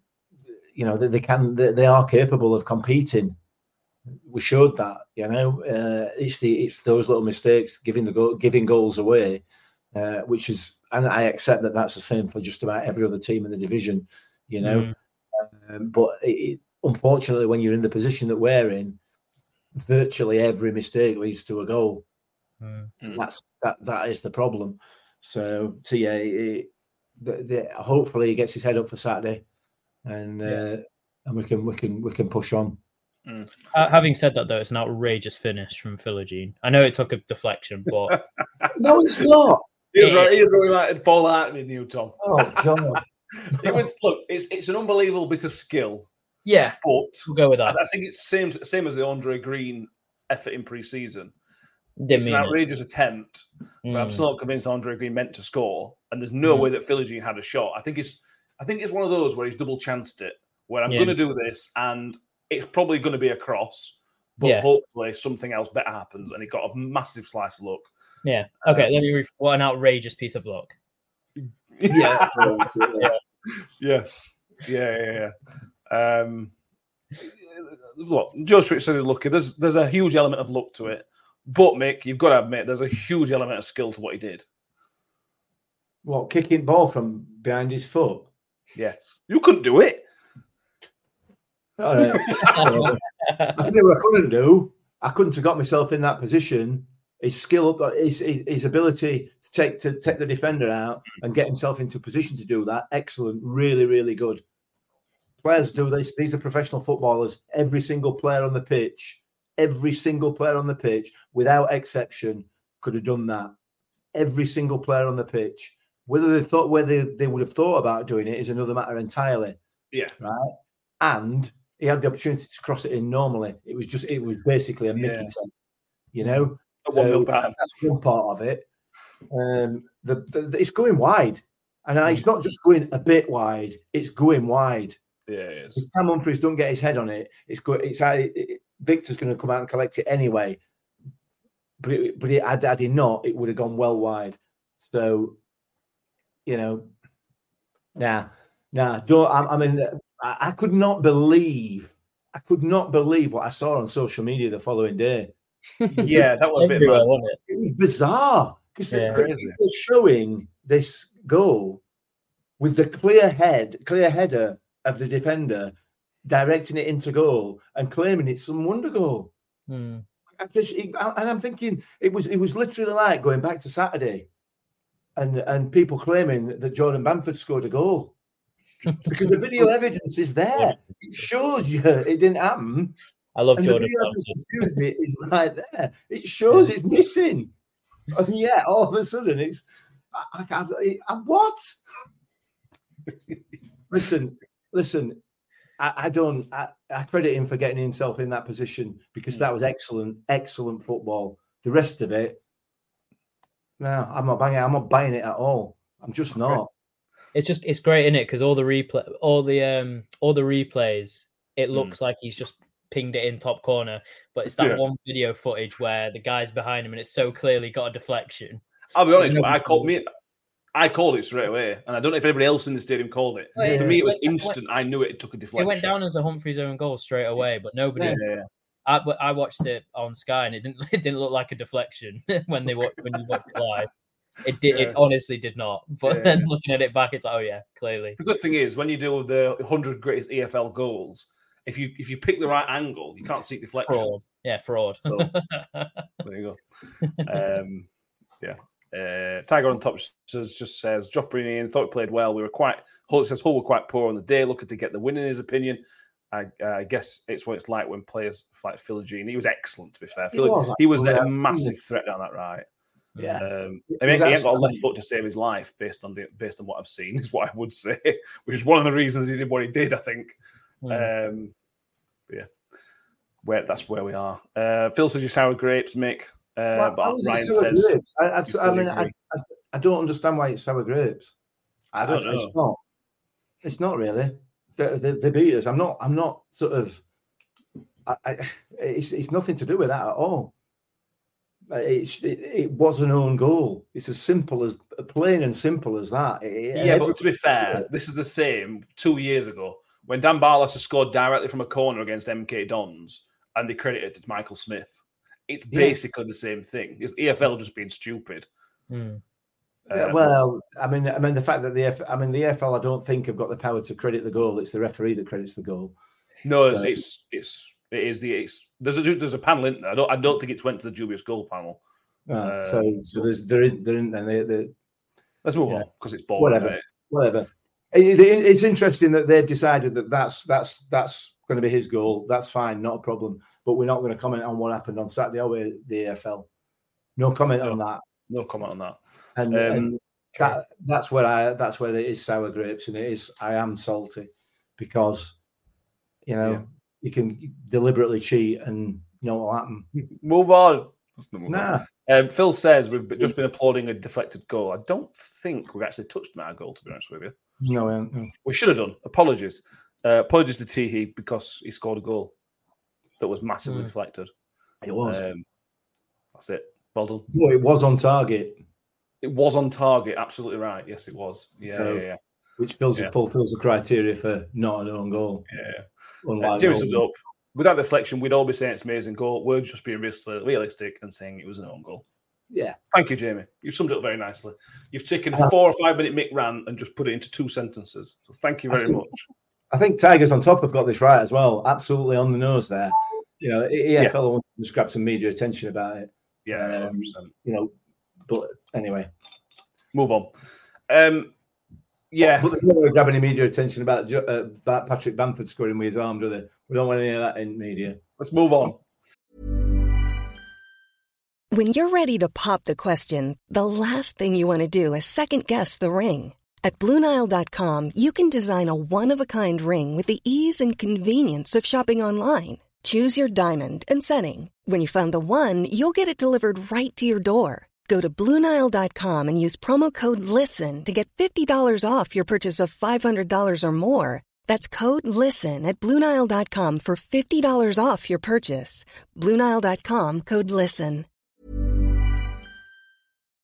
Speaker 6: you know they, they can they, they are capable of competing we showed that. You know, uh, it's the it's those little mistakes, giving the goal, giving goals away, uh, which is, and I accept that that's the same for just about every other team in the division. You know, mm. um, but it, unfortunately, when you're in the position that we're in, virtually every mistake leads to a goal. Mm. That's that that is the problem. So, so yeah, it, the, the, hopefully he gets his head up for Saturday, and yeah. uh, and we can we can we can push on.
Speaker 7: Mm. Uh, having said that, though, it's an outrageous finish from Philogene. I know it took a deflection, but (laughs)
Speaker 6: no, it's not.
Speaker 5: He was right. He was really like fall out with you, Tom.
Speaker 6: Oh God! (laughs)
Speaker 5: it was look. It's it's an unbelievable bit of skill.
Speaker 7: Yeah,
Speaker 5: but
Speaker 7: we'll go with that.
Speaker 5: I, I think it's same same as the Andre Green effort in pre-season. Didn't it's an outrageous it. attempt, mm. but I'm mm. still not convinced Andre Green meant to score. And there's no mm. way that Philogene had a shot. I think it's I think it's one of those where he's double chanced it. Where I'm yeah. going to do this, and it's probably going to be a cross, but yeah. hopefully something else better happens. And he got a massive slice of luck.
Speaker 7: Yeah. Okay. Um, let me. Re- what an outrageous piece of luck.
Speaker 5: Yeah. (laughs) yeah. Yes. Yeah. Yeah. yeah. Um, look, Joe Switch said he's lucky. There's there's a huge element of luck to it, but Mick, you've got to admit there's a huge element of skill to what he did.
Speaker 6: What kicking ball from behind his foot?
Speaker 5: Yes, you couldn't do it.
Speaker 6: All right. (laughs) I tell you what I couldn't do. I couldn't have got myself in that position his skill, his, his, his ability to take to take the defender out and get himself into a position to do that, excellent, really, really good. Players do this. These are professional footballers. Every single player on the pitch, every single player on the pitch, without exception, could have done that. Every single player on the pitch. Whether they thought whether they would have thought about doing it is another matter entirely.
Speaker 5: Yeah.
Speaker 6: Right. And he had the opportunity to cross it in normally. It was just it was basically a Mickey
Speaker 5: Yeah.
Speaker 6: take, you know.
Speaker 5: A one mil
Speaker 6: So that's one part of it. Um, the, the, the- it's going wide, and it's not just going a bit wide; it's going wide.
Speaker 5: Yeah, it.
Speaker 6: If Humphreys don't get his head on it, it's good. It's it, it- Viktor's going to come out and collect it anyway. But it, but it, had, had he not, it would have gone well wide. So, you know, nah, nah. Don't. I, I mean, I, I could not believe. I could not believe what I saw on social media the following day. (laughs)
Speaker 5: Yeah, that was a bit
Speaker 7: Everywhere,
Speaker 5: mad.
Speaker 7: wasn't it?
Speaker 6: It was bizarre because
Speaker 7: Yeah.
Speaker 6: they were showing this goal with the clear head, clear header of the defender, directing it into goal and claiming it's some wonder goal.
Speaker 7: Hmm.
Speaker 6: I just, it- I- and I'm thinking it was it was literally like going back to Saturday, and and people claiming that Jordan Bamford scored a goal because the video (laughs) evidence is there. It shows you it didn't happen.
Speaker 7: I love
Speaker 6: And
Speaker 7: Jordan.
Speaker 6: the video Tuesday is right there. It shows it's missing. And yeah, all of a sudden it's I, I- what? (laughs) listen, listen. I, I don't. I, I credit him for getting himself in that position because that was excellent, excellent football. The rest of it, no, I'm not buying it. I'm not buying it at all. I'm just not.
Speaker 7: It's just it's great in it because all the replay, all the um, all the replays, it looks like he's just pinged it in top corner, but it's that
Speaker 5: Yeah.
Speaker 7: one video footage where the guy's behind him and it's so clearly got a deflection.
Speaker 5: I'll be honest. I called me. I called it straight away, and I don't know if anybody else in the stadium called it.
Speaker 7: Well,
Speaker 5: For me, it was instant. I knew it, it took a deflection.
Speaker 7: It went down as a Humphreys own goal straight away, but nobody.
Speaker 5: Yeah.
Speaker 7: I, but I watched it on Sky and it didn't (laughs) it didn't look like a deflection (laughs) when they watched when you watched it live. It did.
Speaker 5: Yeah.
Speaker 7: It honestly did not. But
Speaker 5: Yeah.
Speaker 7: then looking at it back, it's like, oh yeah, clearly.
Speaker 5: The good thing is when you do the 100 greatest EFL goals, if you if you pick the right angle, you can't see deflection.
Speaker 7: Fraud. Yeah, fraud.
Speaker 5: So (laughs) there you go. Um, yeah. Uh, Tiger on top says, just says, dropping in, thought we played well. We were quite, Hull says Hull were quite poor on the day, looking to get the win in his opinion. I, uh, I guess it's what it's like when players like Philogene. He was excellent, to be fair.
Speaker 6: He
Speaker 5: Phil-
Speaker 6: was
Speaker 5: he was a massive threat down that right.
Speaker 6: Yeah.
Speaker 5: Um, I mean, he ain't got a left foot to save his life based on the based on what I've seen, (laughs) is what I would say, which is one of the reasons he did what he did. I think.
Speaker 7: Mm.
Speaker 5: Um, yeah, where that's where we are. Uh, Phil says you sour grapes, Mick. Uh,
Speaker 6: Why-
Speaker 5: but Ryan says
Speaker 6: grapes? I, I, I mean, I. I, I don't understand why it's sour grapes.
Speaker 5: I don't know.
Speaker 6: It's not. It's not really. They, they, they beat us. I'm not. I'm not sort of. It's it's nothing to do with that at all. Uh, It's, it, it was an own goal. It's as simple as plain and simple as that. It-
Speaker 5: yeah,
Speaker 6: every-
Speaker 5: but to be fair, this is the same two years ago when Dan Barlaser scored directly from a corner against MK Dons, and they credited it to Michael Smith. It's
Speaker 6: Yeah.
Speaker 5: basically the same thing. It's EFL just being stupid.
Speaker 7: Hmm.
Speaker 6: Yeah,
Speaker 5: Um,
Speaker 6: well, I mean, I mean the fact that the F, I mean the FL, I don't think have got the power to credit the goal. It's the referee that credits the goal.
Speaker 5: No,
Speaker 6: So-
Speaker 5: it's, it's it is the it's there's a there's a panel in there. I don't I don't think it's went to the dubious goal panel.
Speaker 6: Uh, so,
Speaker 5: Um,
Speaker 6: so there's there in there they, they
Speaker 5: Let's move
Speaker 6: Yeah.
Speaker 5: on because it's boring.
Speaker 6: whatever,
Speaker 5: isn't it?
Speaker 6: whatever. It- it- it's interesting that they've decided that that's that's that's going to be his goal. That's fine, not a problem. But we're not going to comment on what happened on Saturday or the EFL. No comment on that.
Speaker 5: No comment on that.
Speaker 6: And,
Speaker 5: Um,
Speaker 6: and that that's where I that's where it is sour grapes, and it is I am salty because you know. You can deliberately cheat and know what'll happen.
Speaker 5: Move on. Let's not move on.
Speaker 6: Nah,
Speaker 5: Um, Phil says we've just been applauding a deflected goal. I don't think we've actually touched on our goal, to be honest with you.
Speaker 6: no, no, no.
Speaker 5: We should have done. Apologies. Uh, apologies to Tiehi because he scored a goal that was massively
Speaker 7: Mm.
Speaker 5: deflected.
Speaker 6: it was.
Speaker 5: Um, that's it. Well done.
Speaker 6: No, it was on target,
Speaker 5: It was on target. Absolutely right. Yes, it was. Yeah,
Speaker 6: So-
Speaker 5: yeah, yeah.
Speaker 6: which fills
Speaker 5: Yeah.
Speaker 6: fulfills the criteria for not an own goal.
Speaker 5: yeah.
Speaker 6: Unlike
Speaker 5: Uh, sums up. Without deflection, we'd all be saying it's an amazing goal. We're just being realistic and saying it was an own goal.
Speaker 6: Yeah,
Speaker 5: Thank you, Jamie. You've summed it up very nicely. You've taken a four or five minute Mick rant and just put it into two sentences. So thank you
Speaker 6: I
Speaker 5: very
Speaker 6: think-
Speaker 5: much.
Speaker 6: I think Tigers on top have got this right as well. Absolutely on the nose there. You know, EFL wanted to just grab some media attention about it.
Speaker 5: Yeah,
Speaker 6: um, you know. But anyway,
Speaker 5: move on. Um, yeah,
Speaker 6: but they don't grab any media attention about, uh, about Patrick Bamford scoring with his arm, do they? We don't want any of that in media.
Speaker 5: Let's move on.
Speaker 8: When you're ready to pop the question, the last thing you want to do is second guess the ring. At BlueNile.com, you can design a one of a kind ring with the ease and convenience of shopping online. Choose your diamond and setting. When you find the one, you'll get it delivered right to your door. Go to Bluenile.com and use promo code LISTEN to get $50 off your purchase of $500 or more. That's code LISTEN at Bluenile.com for $50 off your purchase. Bluenile.com code LISTEN.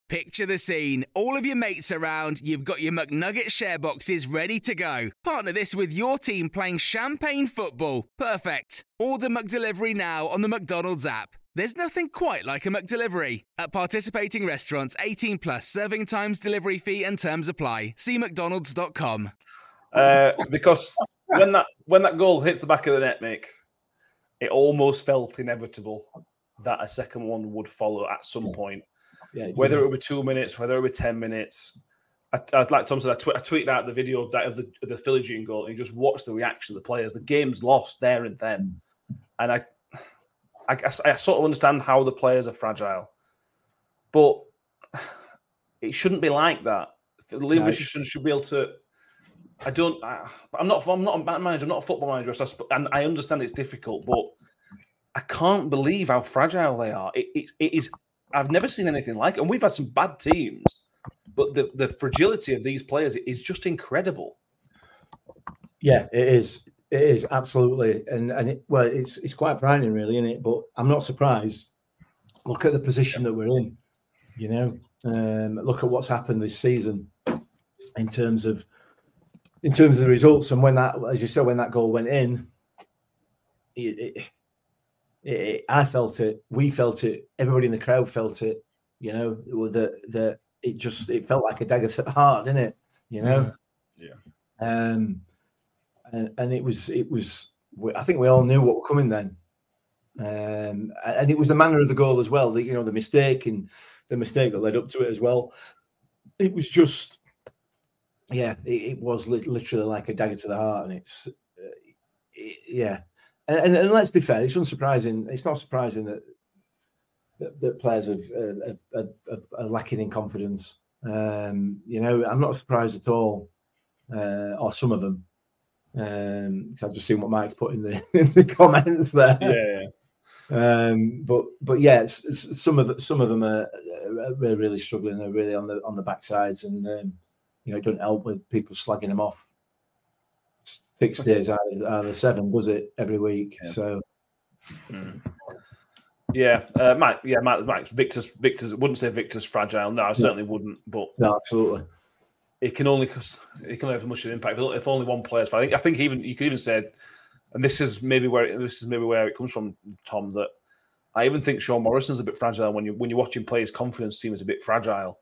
Speaker 9: Picture the scene. All of your mates around, you've got your McNugget share boxes ready to go. Partner this with your team playing champagne football. Perfect. Order McDelivery now on the McDonald's app. There's nothing quite like a McDelivery. At participating restaurants, 18 plus serving times, delivery fee, and terms apply. See McDonald's.com.
Speaker 5: Uh, because when that when that goal hits the back of the net, Mick, it almost felt inevitable that a second one would follow at some point.
Speaker 6: Yeah,
Speaker 5: whether it would be two minutes, whether it would be ten minutes. I, I'd like Tom said, I, tw- I tweeted out the video of that of the of the Philogene goal and you just watch the reaction of the players. The game's lost there and then, and I, I, I sort of understand how the players are fragile, but it shouldn't be like that. The league no, should, should be able to. I don't. I, am not. I'm not a manager. I'm not a football manager. So I, and I understand it's difficult, but I can't believe how fragile they are. It, it, it is I've never seen anything like it. And we've had some bad teams, but the, the fragility of these players is just incredible.
Speaker 6: Yeah, it is. It is absolutely, and and it, well, it's it's quite frightening, really, isn't it? But I'm not surprised. Look at the position that we're in. You know, um, look at what's happened this season in terms of in terms of the results. And when that, as you said, when that goal went in, it, it, it, I felt it. We felt it. Everybody in the crowd felt it. You know, the the it just it felt like a dagger to the heart, didn't it? You know.
Speaker 5: Yeah.
Speaker 6: Um, and, and it was it was. I think we all knew what were coming then. Um, and it was the manner of the goal as well. The you know the mistake and the mistake that led up to it as well. It was just, yeah, it, it was li- literally like a dagger to the heart, and it's, uh, it, yeah, and, and, and, let's be fair, it's unsurprising. It's not surprising that that, that players are, are, are, are, lacking in confidence. Um, you know, I'm not surprised at all, uh, or some of them, because um, I've just seen what Mike's put in the (laughs) in the comments there.
Speaker 5: Yeah.
Speaker 6: Um, but but yeah, it's, it's, some of the, some of them are, are, really struggling. They're really on the on the backsides, and um, you know, it doesn't help with people slagging them off six days out of, out of seven, was it every week? Yeah. So,
Speaker 5: mm. yeah, uh, Mike, yeah, Mike, Mike, Viktor's, Viktor's, wouldn't say Viktor's fragile. No, I certainly no. wouldn't. But
Speaker 6: no, absolutely,
Speaker 5: it can only it can have much of an impact if only one player's. I think, I think even you could even say, and this is maybe where this is maybe where it comes from, Tom. That I even think Sean Morrison's a bit fragile when you when you watch him play. His confidence seems a bit fragile,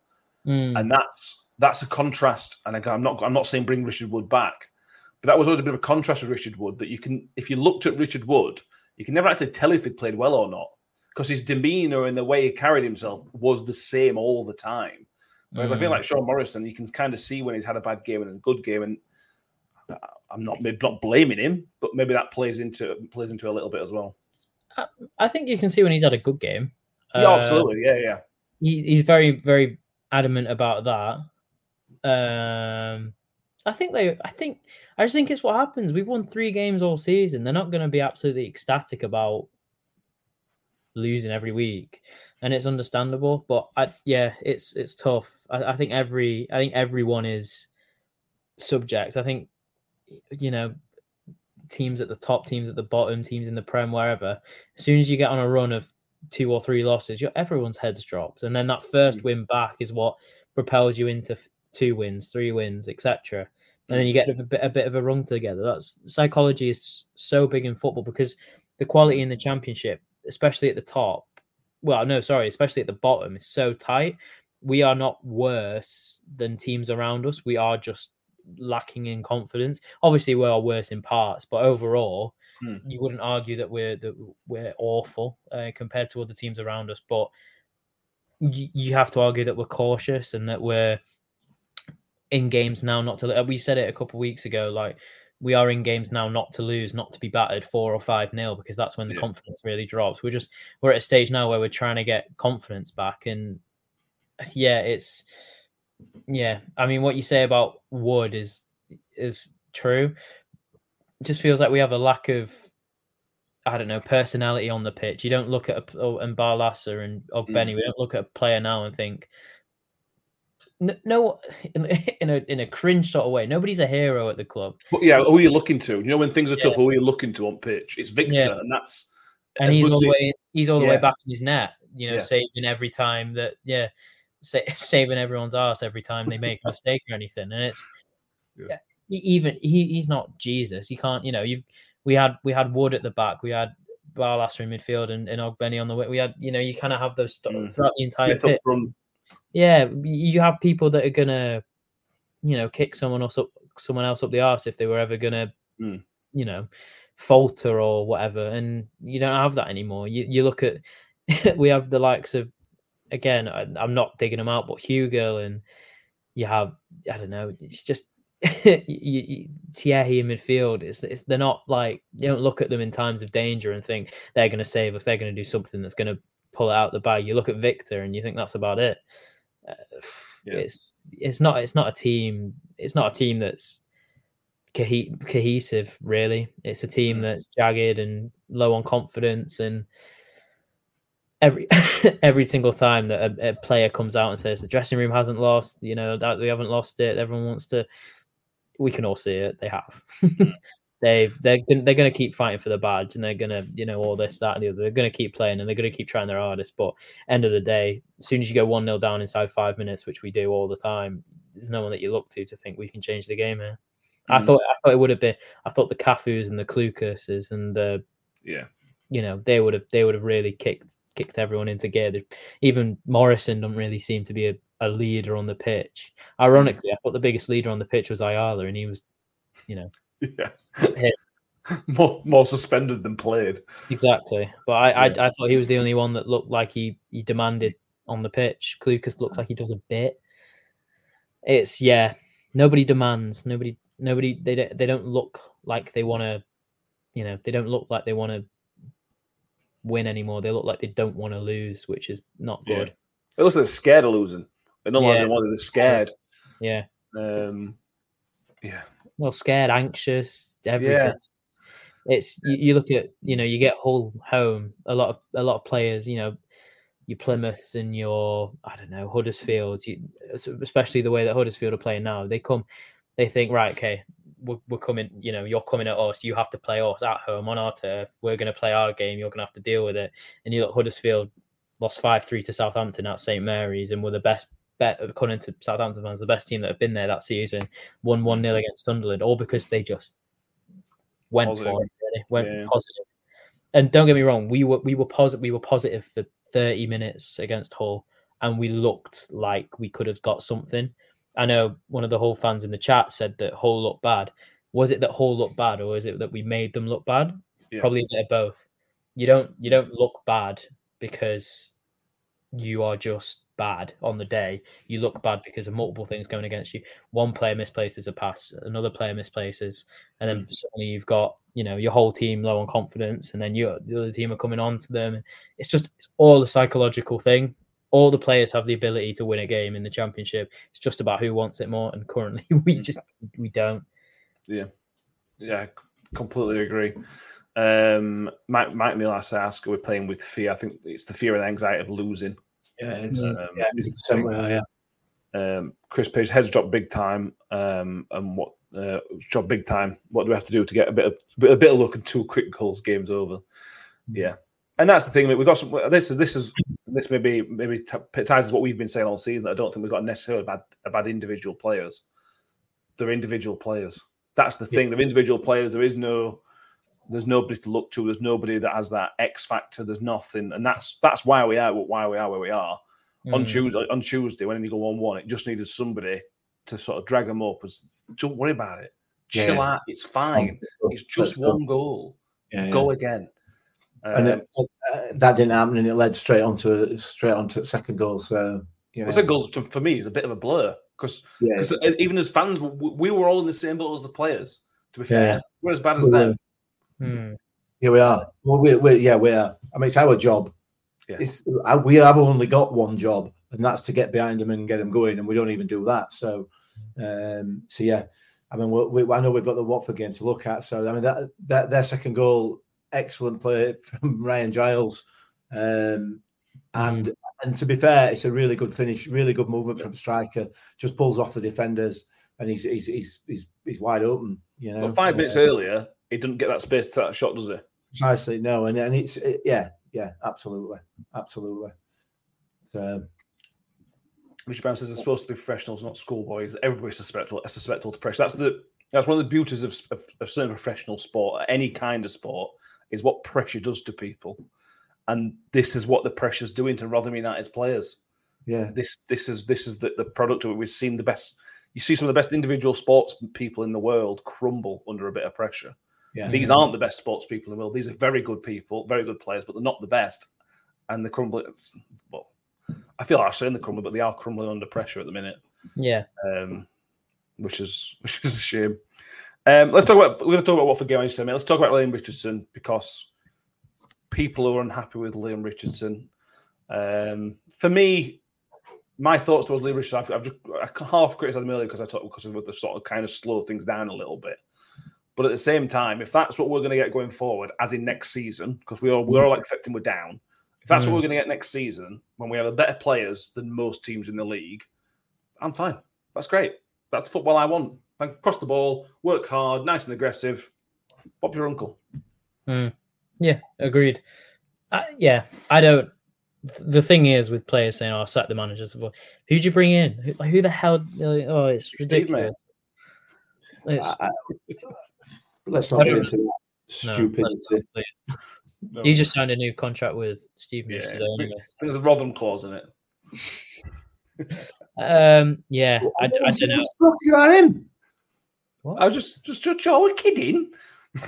Speaker 7: mm.
Speaker 5: and that's that's a contrast. And again, I'm not I'm not saying bring Richard Wood back, but that was always a bit of a contrast with Richard Wood that you can, if you looked at Richard Wood, you can never actually tell if he played well or not because his demeanor and the way he carried himself was the same all the time. Whereas mm. I feel mm. like Sean Morrison, you can kind of see when he's had a bad game and a good game, and I'm not maybe not blaming him, but maybe that plays into plays into a little bit as well.
Speaker 7: I think you can see when he's had a good game.
Speaker 5: Yeah, uh, absolutely. Yeah, yeah.
Speaker 7: He, he's very, very adamant about that. Um, I think they. I think. I just think it's what happens. We've won three games all season. They're not going to be absolutely ecstatic about losing every week, and it's understandable. But I, yeah, it's it's tough. I, I think every. I think everyone is subject. I think you know teams at the top, teams at the bottom, teams in the prem, wherever. As soon as you get on a run of two or three losses, your everyone's heads drops, and then that first mm. win back is what propels you into two wins, three wins, etc. And then you get a bit, a bit of a run together. That's psychology is so big in football because the quality in the championship, especially at the top, well, no, sorry, especially at the bottom, is so tight. We are not worse than teams around us. We are just lacking in confidence. Obviously, we are worse in parts, but overall,
Speaker 5: hmm.
Speaker 7: you wouldn't argue that we're that we're awful uh, compared to other teams around us. But you, you have to argue that we're cautious and that we're in games now not to. We said it a couple of weeks ago, like we are in games now not to lose, not to be battered four or five nil because that's when the yeah. confidence really drops. We're just we're at a stage now where we're trying to get confidence back, and yeah, it's yeah. I mean, what you say about Wood is is true. It just feels like we have a lack of I don't know personality on the pitch. You don't look at a, oh, and Barlaser and Ogbene. Mm. We don't look at a player now and think no, (laughs) in a in a cringe sort of way. Nobody's a hero at the club.
Speaker 5: But yeah, who are you looking to? You know, when things are tough, who are you looking to on pitch? It's Viktor, yeah. and that's
Speaker 7: and he's all the way he's all the yeah. way back in his net. You know, yeah. saving every time that yeah, sa- (laughs) saving everyone's ass every time they make a mistake or anything. And it's yeah. even he, he's not Jesus. He can't. You know, you've we had we had Wood at the back. We had Barlaser in midfield and, and Ogbene on the way. We had you know you kind of have those st- mm. throughout the entire Smith pitch yeah, you have people that are gonna, you know, kick someone else up, someone else up the arse if they were ever gonna, mm. you know, falter or whatever, and you don't have that anymore. You you look at, (laughs) we have the likes of, again, I, am not digging them out, but Hugo and you have, I don't know, it's just. (laughs) you, you, Thierry in midfield, it's, it's they're not like you don't look at them in times of danger and think they're going to save us. They're going to do something that's going to pull it out the bag. You look at Viktor and you think that's about it uh, (sighs) yeah. it's it's not it's not a team it's not a team that's co- cohesive really it's a team mm. that's jagged and low on confidence and every (laughs) every single time that a, a, player comes out and says the dressing room hasn't lost you know that we haven't lost it everyone wants to we can all see it they have. Mm (laughs) they've they're they're going to keep fighting for the badge and they're going to you know all this that and the other. They're going to keep playing and they're going to keep trying their hardest but end of the day as soon as you go one nil down inside five minutes which we do all the time there's no one that you look to to think we can change the game here. Mm. i thought i thought it would have been i thought the Cafus and the Clucases and the
Speaker 5: yeah.
Speaker 7: you know they would have they would have really kicked kicked everyone into gear even morrison doesn't really seem to be a, a leader on the pitch hmm. ironically i thought the biggest leader on the pitch was ayala and he was you know
Speaker 5: yeah. (laughs) (laughs) more more suspended than played.
Speaker 7: Exactly. But I, yeah. I, I thought he was the only one that looked like he he demanded on the pitch. Clucas looks like he does a bit. It's yeah. Nobody demands. Nobody nobody they don't they don't look like they want to. You know they don't look like they want to win anymore. They look like they don't want to lose, which is not good.
Speaker 5: Yeah. It looks like they're scared of losing. They're not yeah. like they're scared.
Speaker 7: Yeah.
Speaker 5: Um. Yeah
Speaker 7: well, scared, anxious, everything. Yeah. It's you, you, look at you know you get Hull home a lot of a lot of players you know your Plymouths and your I don't know Huddersfields you, especially the way that Huddersfield are playing now they come they think right okay we're, we're coming you know you're coming at us you have to play us at home on our turf we're going to play our game you're going to have to deal with it and you look Huddersfield lost five three to Southampton at St Mary's and were the best bet according to Southampton fans, the best team that have been there that season, won one 0 against Sunderland, all because they just went positive. for it, really, went yeah. positive. And don't get me wrong, we were we were positive we were positive for 30 minutes against Hull, and we looked like we could have got something. I know one of the Hull fans in the chat said that Hull looked bad. Was it that Hull looked bad, or is it that we made them look bad? Yeah. Probably a bit of both. You don't you don't look bad because you are just bad on the day, you look bad because of multiple things going against you. One player misplaces a pass, another player misplaces, and then mm. suddenly you've got you know your whole team low on confidence, and then you the other team are coming on to them. It's just it's all a psychological thing. All the players have the ability to win a game in the championship. It's just about who wants it more, and currently (laughs) we mm. just we don't.
Speaker 5: Yeah, yeah, completely agree. Um, Mike, Mike Millas asked, "We're playing with fear. I think it's the fear and anxiety of losing
Speaker 6: yeah, it's, um, yeah, it's the same.
Speaker 5: Yeah. Um, Chris Page heads dropped big time. Um, and what uh, dropped big time? What do we have to do to get a bit of a bit of luck and two quick goals? Game's over. Hmm. Yeah, and that's the thing. We've got some. This is this is this maybe maybe ties what we've been saying all season. I don't think we've got necessarily bad bad individual players. They're individual players. That's the thing. Yeah. They're individual players. There is no there's nobody to look to. There's nobody that has that X factor. There's nothing, and that's that's why we are why we are where we are. Mm. On Tuesday, on Tuesday, when you go one one, it just needed somebody to sort of drag them up. As don't worry about it. Chill yeah. out. It's fine. It's just one goal. Yeah, go again.
Speaker 6: And it, uh, that didn't happen, and it led straight onto straight onto second goal. So you know,
Speaker 5: well, second goal for me is a bit of a blur because yeah. even as fans, we were all in the same boat as the players. To be fair, yeah. we're as bad as them.
Speaker 6: Hmm. Yeah, we are. Well, we, we, yeah, we are. I mean, it's our job. Yeah. It's, uh, we have only got one job, and that's to get behind them and get them going, and we don't even do that. So, um, so yeah, I mean, we, we, I know we've got the Watford game to look at. So, I mean, that, that their second goal, excellent play from (laughs) Ryan Giles, um, and and to be fair, it's a really good finish, really good movement from striker. Just pulls off the defenders, and he's he's he's he's, he's wide open. You know,
Speaker 5: well, five minutes uh, earlier, he didn't get that space to that shot, does he?
Speaker 6: Precisely, no, and and it's it, yeah, yeah, absolutely, absolutely. So,
Speaker 5: Richard Brown says they're supposed to be professionals, not schoolboys. Everybody's susceptible, susceptible to pressure. That's the that's one of the beauties of, of, of certain professional sport, any kind of sport, is what pressure does to people, and this is what the pressure's doing to Rotherham United's players.
Speaker 6: Yeah,
Speaker 5: this this is this is the, the product of it. We've seen the best. You see some of the best individual sports people in the world crumble under a bit of pressure. Yeah. These aren't the best sports people in the world. These are very good people, very good players, but they're not the best. And the crumbling, well, I feel harsh saying the crumble, but they are crumbling under pressure at the minute.
Speaker 7: Yeah.
Speaker 5: Um, which is (laughs) which is a shame. Um, let's talk about we're going to talk about Watford game in a minute. Let's talk about Leam Richardson because people are unhappy with Leam Richardson. Um, for me, my thoughts towards Leam Richardson, I've, I've just I half criticised him earlier because I thought because of the sort of kind of slow things down a little bit. But at the same time, if that's what we're going to get going forward, as in next season, because we are we're all accepting we're down. If that's mm. what we're going to get next season, when we have better players than most teams in the league, I'm fine. That's great. That's the football I want. I cross the ball, work hard, nice and aggressive. Bob's your uncle.
Speaker 7: Mm. Yeah, agreed. Uh, yeah, I don't. The thing is with players saying, "Oh, sack the managers," who'd you bring in? Who, who the hell? Oh, it's ridiculous.
Speaker 6: Steve, it's, I, Let's not get into that stupidity.
Speaker 7: No, He just signed a new contract with Steve yeah, today. Anyway.
Speaker 5: There's a Rotherham clause in
Speaker 7: it. um, yeah, I, I, I don't know.
Speaker 6: You on him?
Speaker 5: What? I was just, just, just, just kidding. (laughs)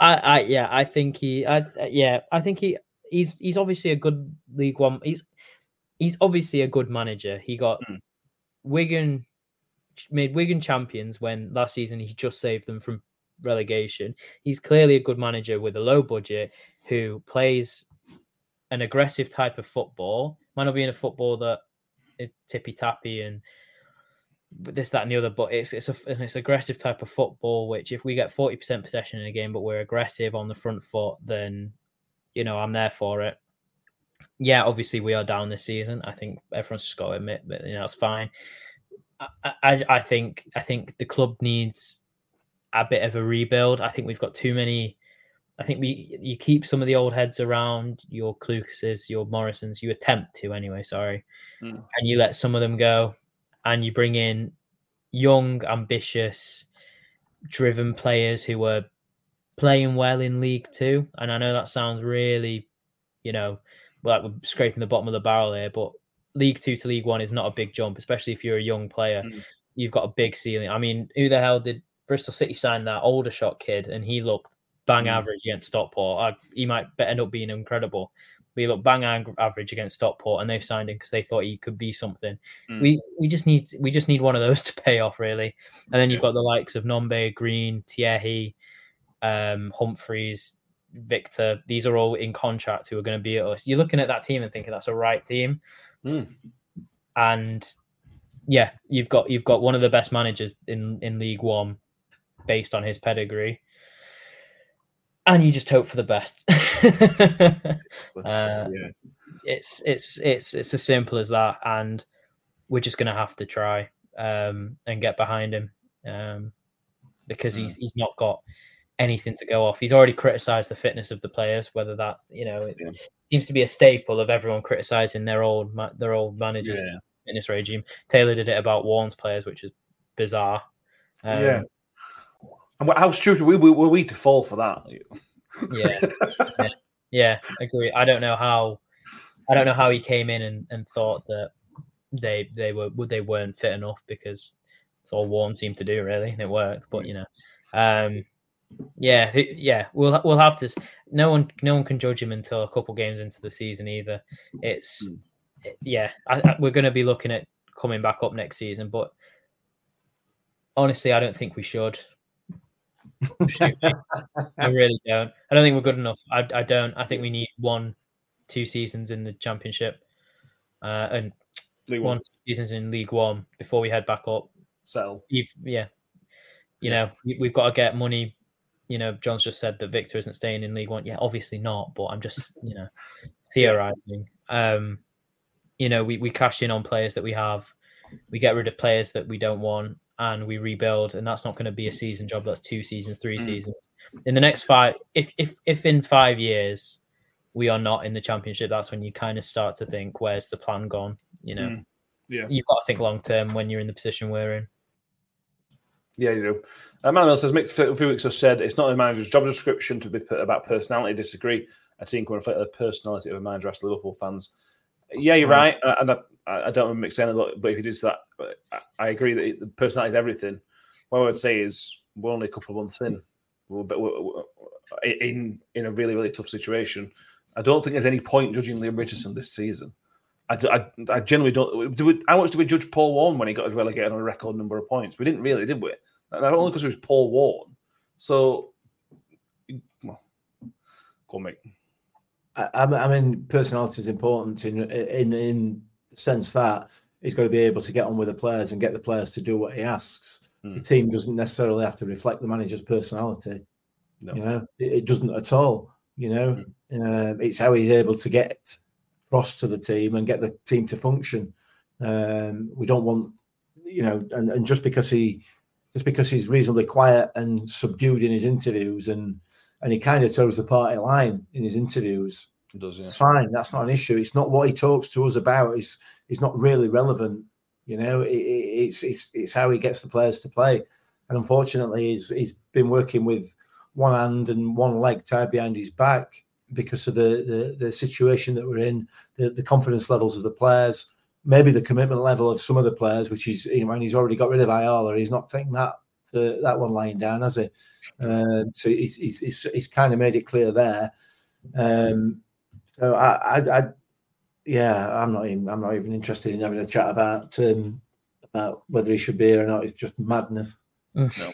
Speaker 7: I, I, yeah, I think he, I, yeah, I think he, he's, he's obviously a good League One. He's, he's obviously a good manager. He got mm. Wigan made Wigan champions when last season he just saved them from relegation. He's clearly a good manager with a low budget who plays an aggressive type of football. Might not be in a football that is tippy tappy and this, that, and the other, but it's it's a it's aggressive type of football. Which if we get forty percent possession in a game, but we're aggressive on the front foot, then you know I'm there for it. Yeah, obviously we are down this season. I think everyone's just got to admit, but you know it's fine. I, I think I think the club needs a bit of a rebuild. I think we've got too many. I think we you keep some of the old heads around your Clucases, your Morrisons. You attempt to anyway. Sorry, mm. and you let some of them go, and you bring in young, ambitious, driven players who are playing well in League Two. And I know that sounds really, you know, like we're scraping the bottom of the barrel here, but League Two to League One is not a big jump, especially if you're a young player. Mm. You've got a big ceiling. I mean, who the hell did Bristol City sign that Aldershot kid? And he looked bang mm. average against Stockport. I, he might end up being incredible. We look bang average against Stockport, and they've signed him because they thought he could be something. Mm. We we just need we just need one of those (laughs) to pay off really. And then you've got the likes of Nombe, Green, Thierry, um, Humphreys, Viktor. These are all in contract who are going to be at us. You're looking at that team and thinking that's a right team. Mm. And yeah, you've got you've got one of the best managers in in League One, based on his pedigree, and you just hope for the best. (laughs) uh, yeah. It's it's it's it's as simple as that, and we're just going to have to try um, and get behind him um, because he's he's not got anything to go off. He's already criticised the fitness of the players, whether that you know it yeah. seems to be a staple of everyone criticising their old their old managers yeah. in this regime. Taylor did it about Warne's players, which is bizarre.
Speaker 5: Um, yeah. And how stupid were we, were we to fall for that?
Speaker 7: yeah, yeah, yeah, agree. I don't know how. I don't know how he came in and, and thought that they they were they weren't fit enough because it's all Warne seemed to do really, and it worked. But you know, um, Yeah, yeah, we'll we'll have to. No one, no one can judge him until a couple games into the season either. It's mm. yeah, I, I, we're going to be looking at coming back up next season, but honestly, I don't think we should. (laughs) I really don't. I don't think we're good enough. I, I don't. I think we need one, two seasons in the championship, uh, and League one, one seasons in League One before we head back up.
Speaker 5: Settle.
Speaker 7: yeah, you know, we've got to get money. You know, John's just said that Viktor isn't staying in League One. Yeah, obviously not. But I'm just, you know, (laughs) theorizing. Um, you know, we we cash in on players that we have. We get rid of players that we don't want and we rebuild and that's not going to be a season job that's two seasons three mm. seasons. In the next five if if if in five years we are not in the championship that's when you kind of start to think where's the plan gone? You know? Mm.
Speaker 5: yeah.
Speaker 7: You've got to think long term when you're in the position we're in.
Speaker 5: Yeah you do. Uh, Manuel says Mick a few weeks have said it's not a manager's job description to be put about personality disagree. I think we reflect the personality of a manager as Liverpool fans. Yeah, you're right, and I, I don't remember saying lot, but if he did that, I agree that the personality is everything. What I would say is we're only a couple of months in, but we're, in in a really really tough situation. I don't think there's any point judging Leam Richardson this season. I, I, I generally don't. Do we, how much do we judge Paul Warne when he got us relegated on a record number of points? We didn't really, did we? Not only because it was Paul Warne. So, well, go on, mate.
Speaker 6: I, I mean, personality is important in in in sense that he's got to be able to get on with the players and get the players to do what he asks. Mm. The team doesn't necessarily have to reflect the manager's personality. No. You know, it, it, doesn't at all. You know, mm. it's how he's able to get across to the team and get the team to function. Um, we don't want, you know, and, and just because he, just because he's reasonably quiet and subdued in his interviews and and he kind of toes the party line in his interviews.
Speaker 5: Does.
Speaker 6: It's fine. That's not an issue. It's not what he talks to us about. It's it's not really relevant. You know, it, it's it's it's how he gets the players to play. And unfortunately, he's he's been working with one hand and one leg tied behind his back because of the the, the situation that we're in, the, the confidence levels of the players, maybe the commitment level of some of the players, which is you know, when he's already got rid of Ayala, he's not taking that to, that one lying down, has he? Um, so he's, he's, he's, he's, kind of made it clear there. Um, so I, I, I, yeah, I'm not even I'm not even interested in having a chat about um, about whether he should be here or not. It's just madness.
Speaker 5: Mm. No.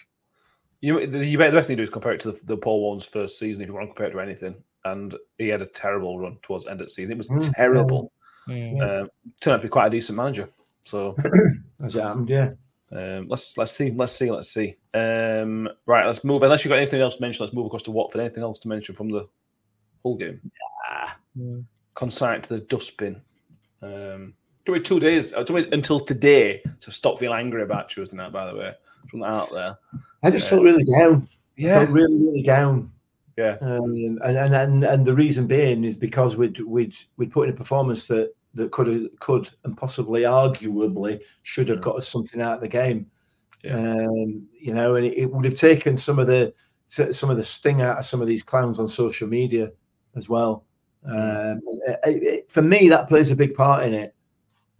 Speaker 5: You, you the best thing to do is compare it to the, the Paul Warne's first season if you want to compare it to anything. And he had a terrible run towards end of the season. It was mm. terrible. Mm. Uh, turned out to be quite a decent manager. So (clears throat)
Speaker 6: as it happened, yeah.
Speaker 5: Um, let's let's see, let's see, let's see. Um, right, let's move. Unless you've got anything else to mention, let's move across to Watford. Anything else to mention from the whole game?
Speaker 6: Yeah.
Speaker 5: Mm. Consign to the dustbin. Um, took me two days. It took me until today to stop feeling angry about Tuesday night. By the way, from out there,
Speaker 6: I just uh, felt really down. Yeah, I felt really, really down.
Speaker 5: Yeah,
Speaker 6: um, and, and and and the reason being is because we'd we'd we'd put in a performance that that could could and possibly arguably should have got us something out of the game. Yeah. Um, you know, and it, it, would have taken some of the some of the sting out of some of these clowns on social media as well. Um, it, it, for me, that plays a big part in it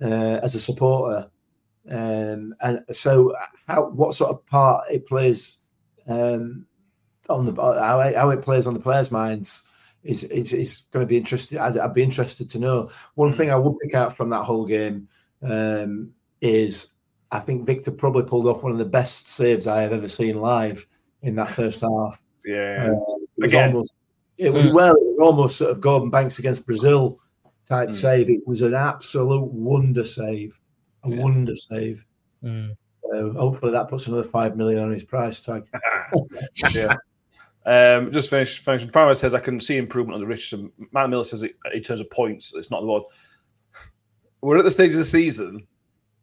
Speaker 6: uh, as a supporter. Um, and so, how what sort of part it plays um, on the how, how it plays on the players' minds is is, is going to be interesting. I'd, I'd, be interested to know. One mm. thing I would pick out from that whole game um, is I think Viktor probably pulled off one of the best saves I have ever seen live in that first half.
Speaker 5: Yeah, uh,
Speaker 6: it was Again. almost it was mm. well. Was almost sort of Gordon Banks against Brazil type mm. save. It was an absolute wonder save, a yeah. wonder save.
Speaker 7: Mm.
Speaker 6: So hopefully that puts another five million on his price tag. (laughs)
Speaker 5: yeah. Um, just finish finishing. Paramount says I can see improvement on the Richardson. Matt Miller says it, in terms of points, it's not the one. We're at the stage of the season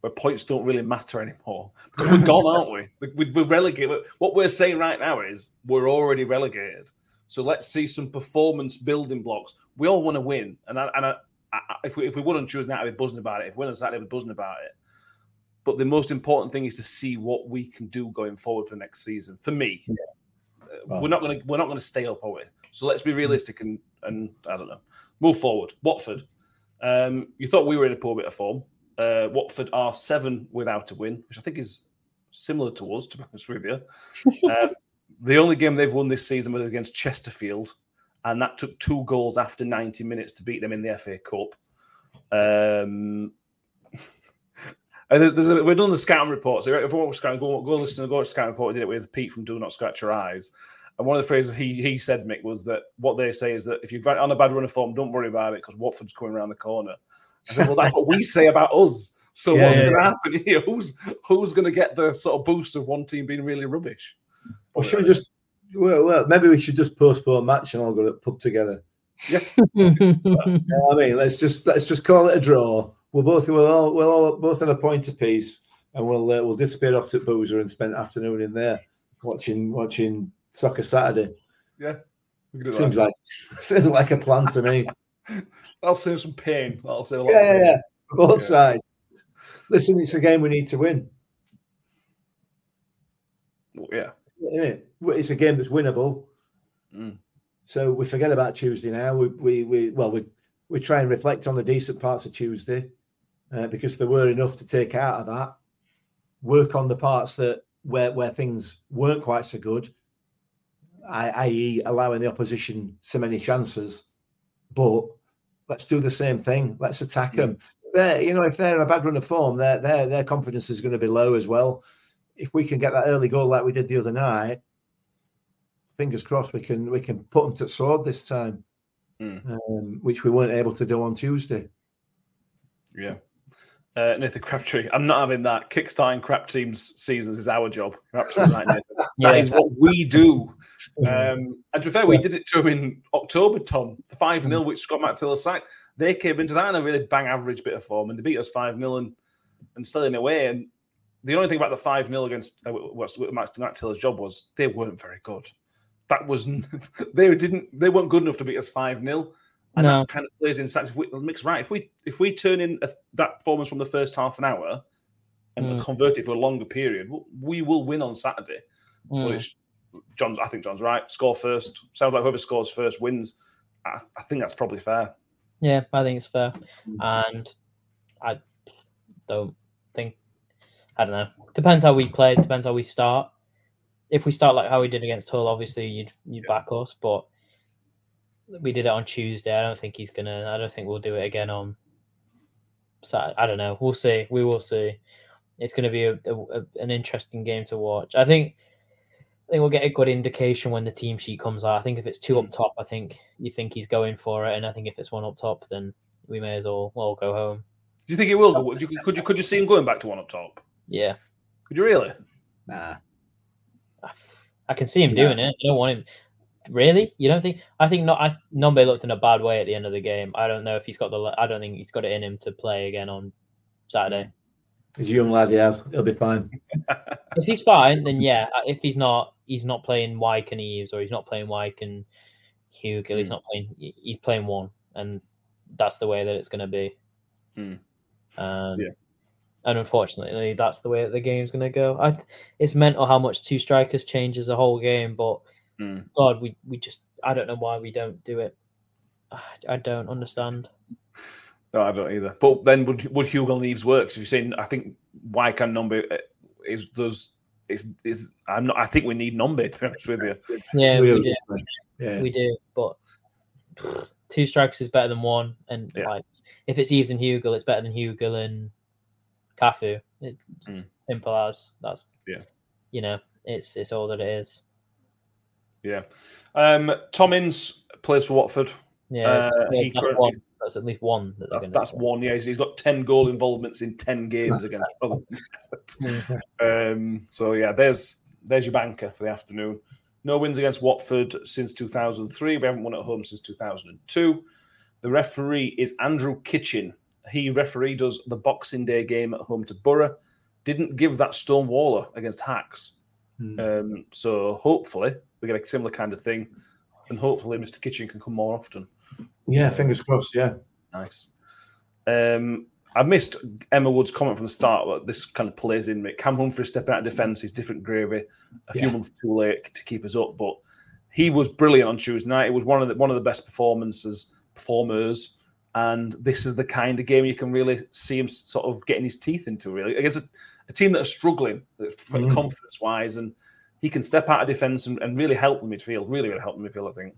Speaker 5: where points don't really matter anymore because we're gone, aren't we? we we're relegated. What we're saying right now is we're already relegated. So let's see some performance building blocks. We all want to win, and I, and I, I, if we if we wouldn't choose now, we'd be buzzing about it. If we win on Saturday, we'd be buzzing about it. But the most important thing is to see what we can do going forward for next season. For me, yeah we're not going to we're not going to stay up, are we? So let's be realistic and and I don't know, move forward. Watford, um, you thought we were in a poor bit of form. Uh, Watford are seven without a win, which I think is similar to us, to be honest with you. Uh, (laughs) The only game they've won this season was against Chesterfield, and that took two goals after 90 minutes to beat them in the FA Cup. Um, (laughs) there's, there's a, we're doing the scouting report. So if you want to go, go listen to the to scouting report. We did it with Pete from Do Not Scratch Your Eyes. And one of the phrases he he said, Mick, was that what they say is that if you're on a bad run of form, don't worry about it because Watford's coming around the corner. Said, well, that's what we say about us. So (laughs) yeah, what's yeah, going to yeah. happen here? Who's who's going to get the sort of boost of one team being really rubbish?
Speaker 6: Or should we just? Well, well, maybe we should just postpone match and all go to pub together. (laughs)
Speaker 5: Yeah.
Speaker 6: I mean, let's just let's just call it a draw. We'll both we'll all we'll all both have a point apiece, and we'll uh, we'll disappear off to Boozer and spend afternoon in there watching watching soccer Saturday.
Speaker 5: Yeah,
Speaker 6: seems like (laughs) seems like a plan to me. (laughs)
Speaker 5: That'll save some pain. That'll save a
Speaker 6: lot. Yeah, yeah, yeah. Both yeah. sides. Listen, it's a game we need to win.
Speaker 5: Yeah.
Speaker 6: It's a game that's winnable. Mm. So we forget about Tuesday now. We, we, we well, we, we try and reflect on the decent parts of Tuesday uh, because there were enough to take out of that. Work on the parts that where where things weren't quite so good, i.e., allowing the opposition so many chances. But let's do the same thing. Let's attack them. They're, you know, if they're in a bad run of form, their their their confidence is going to be low as well. If we can get that early goal like we did the other night, fingers crossed we can we can put them to sword this time, mm. um, which we weren't able to do on Tuesday.
Speaker 5: Yeah. Uh, Nathan Crabtree, I'm not having that. Kickstarting crap teams seasons is our job. You're absolutely (laughs) right, Nathan. yeah. That is what we do. Um, and to be fair, we did it to him in October, Tom. The 5 0, which Scott McTill sacked. They came into that in a really bang average bit of form and they beat us 5 0 and, and selling away. And the only thing about the 5 0 against uh, what Matt, Matt job was they weren't very good. That was (laughs) they didn't they weren't good enough to beat us 5 0. And no. that kind of plays in such mix right. If we if we turn in a, that performance from the first half an hour and mm. convert it for a longer period, we will win on Saturday. Mm. But it's John's. I think John's right. Score first. Sounds like whoever scores first wins. I, I think that's probably fair.
Speaker 7: Yeah, I think it's fair, and I don't think. I don't know. Depends how we play. Depends how we start. If we start like how we did against Hull, obviously you'd you'd back us. But we did it on Tuesday. I don't think he's gonna. I don't think we'll do it again on Saturday. I don't know. We'll see. We will see. It's going to be a, a, an interesting game to watch. I think I think we'll get a good indication when the team sheet comes out. I think if it's two up hmm. top, I think you think he's going for it, and I think if it's one up top, then we may as well well go home.
Speaker 5: Do you think he will? You, could you could you see him going back to one up top?
Speaker 7: Yeah.
Speaker 5: Could you really?
Speaker 6: Nah.
Speaker 7: I can see him doing it. I don't want him. Really? You don't think? I think not. I Nombe looked in a bad way at the end of the game. I don't know if he's got the. I don't think he's got it in him to play again on Saturday.
Speaker 6: He's a young lad, yeah. He'll be fine. (laughs)
Speaker 7: if he's fine, then yeah. If he's not, he's not playing Wyke and Eaves, or he's not playing Wyke and Hugill. Mm. He's not playing. He's playing one, and that's the way that it's going to be.
Speaker 5: Mm.
Speaker 7: Um, yeah. And unfortunately, that's the way that the game's going to go. I, it's mental how much two strikers changes the whole game, but mm. God, we we just I don't know why we don't do it. (sighs) I don't understand.
Speaker 5: No, I don't either. But then would would Hugill and Eaves work? So you're saying I think why can Nombe uh, is does is is I'm not I think we need Nombe to be honest with you.
Speaker 7: Yeah, we, we do. Yeah. We do, but (sighs) two strikers is better than one. And yeah. like if it's Eaves and Hugill, it's better than Hugill and Cafu. It, mm. Simple as that's
Speaker 5: yeah.
Speaker 7: You know, it's it's all that it is.
Speaker 5: Yeah. Um Tom Ince plays for Watford.
Speaker 7: Yeah, uh, he currently, that's at least one.
Speaker 5: That that's that's one. Yeah, he's got ten goal involvements in ten games against. (laughs) (laughs) um, so yeah, there's there's your banker for the afternoon. No wins against Watford since 2003. We haven't won at home since 2002. The referee is Andrew Kitchen. He refereed us the Boxing Day game at home to Borough. Didn't give that Stonewaller against Hacks. Hmm. Um, so hopefully we get a similar kind of thing, and hopefully Mr. Kitchen can come more often.
Speaker 6: Yeah, fingers crossed. Yeah,
Speaker 5: nice. Um, I missed Emma Wood's comment from the start, but this kind of plays in. Cam Humphreys stepping out of defence is different gravy. A few yeah. months too late to keep us up, but he was brilliant on Tuesday night. It was one of the one of the best performances performers, and this is the kind of game you can really see him sort of getting his teeth into. Really against a, a team that are struggling mm. confidence wise, and he can step out of defence and, and really help the midfield. Really, really help the midfield. I think.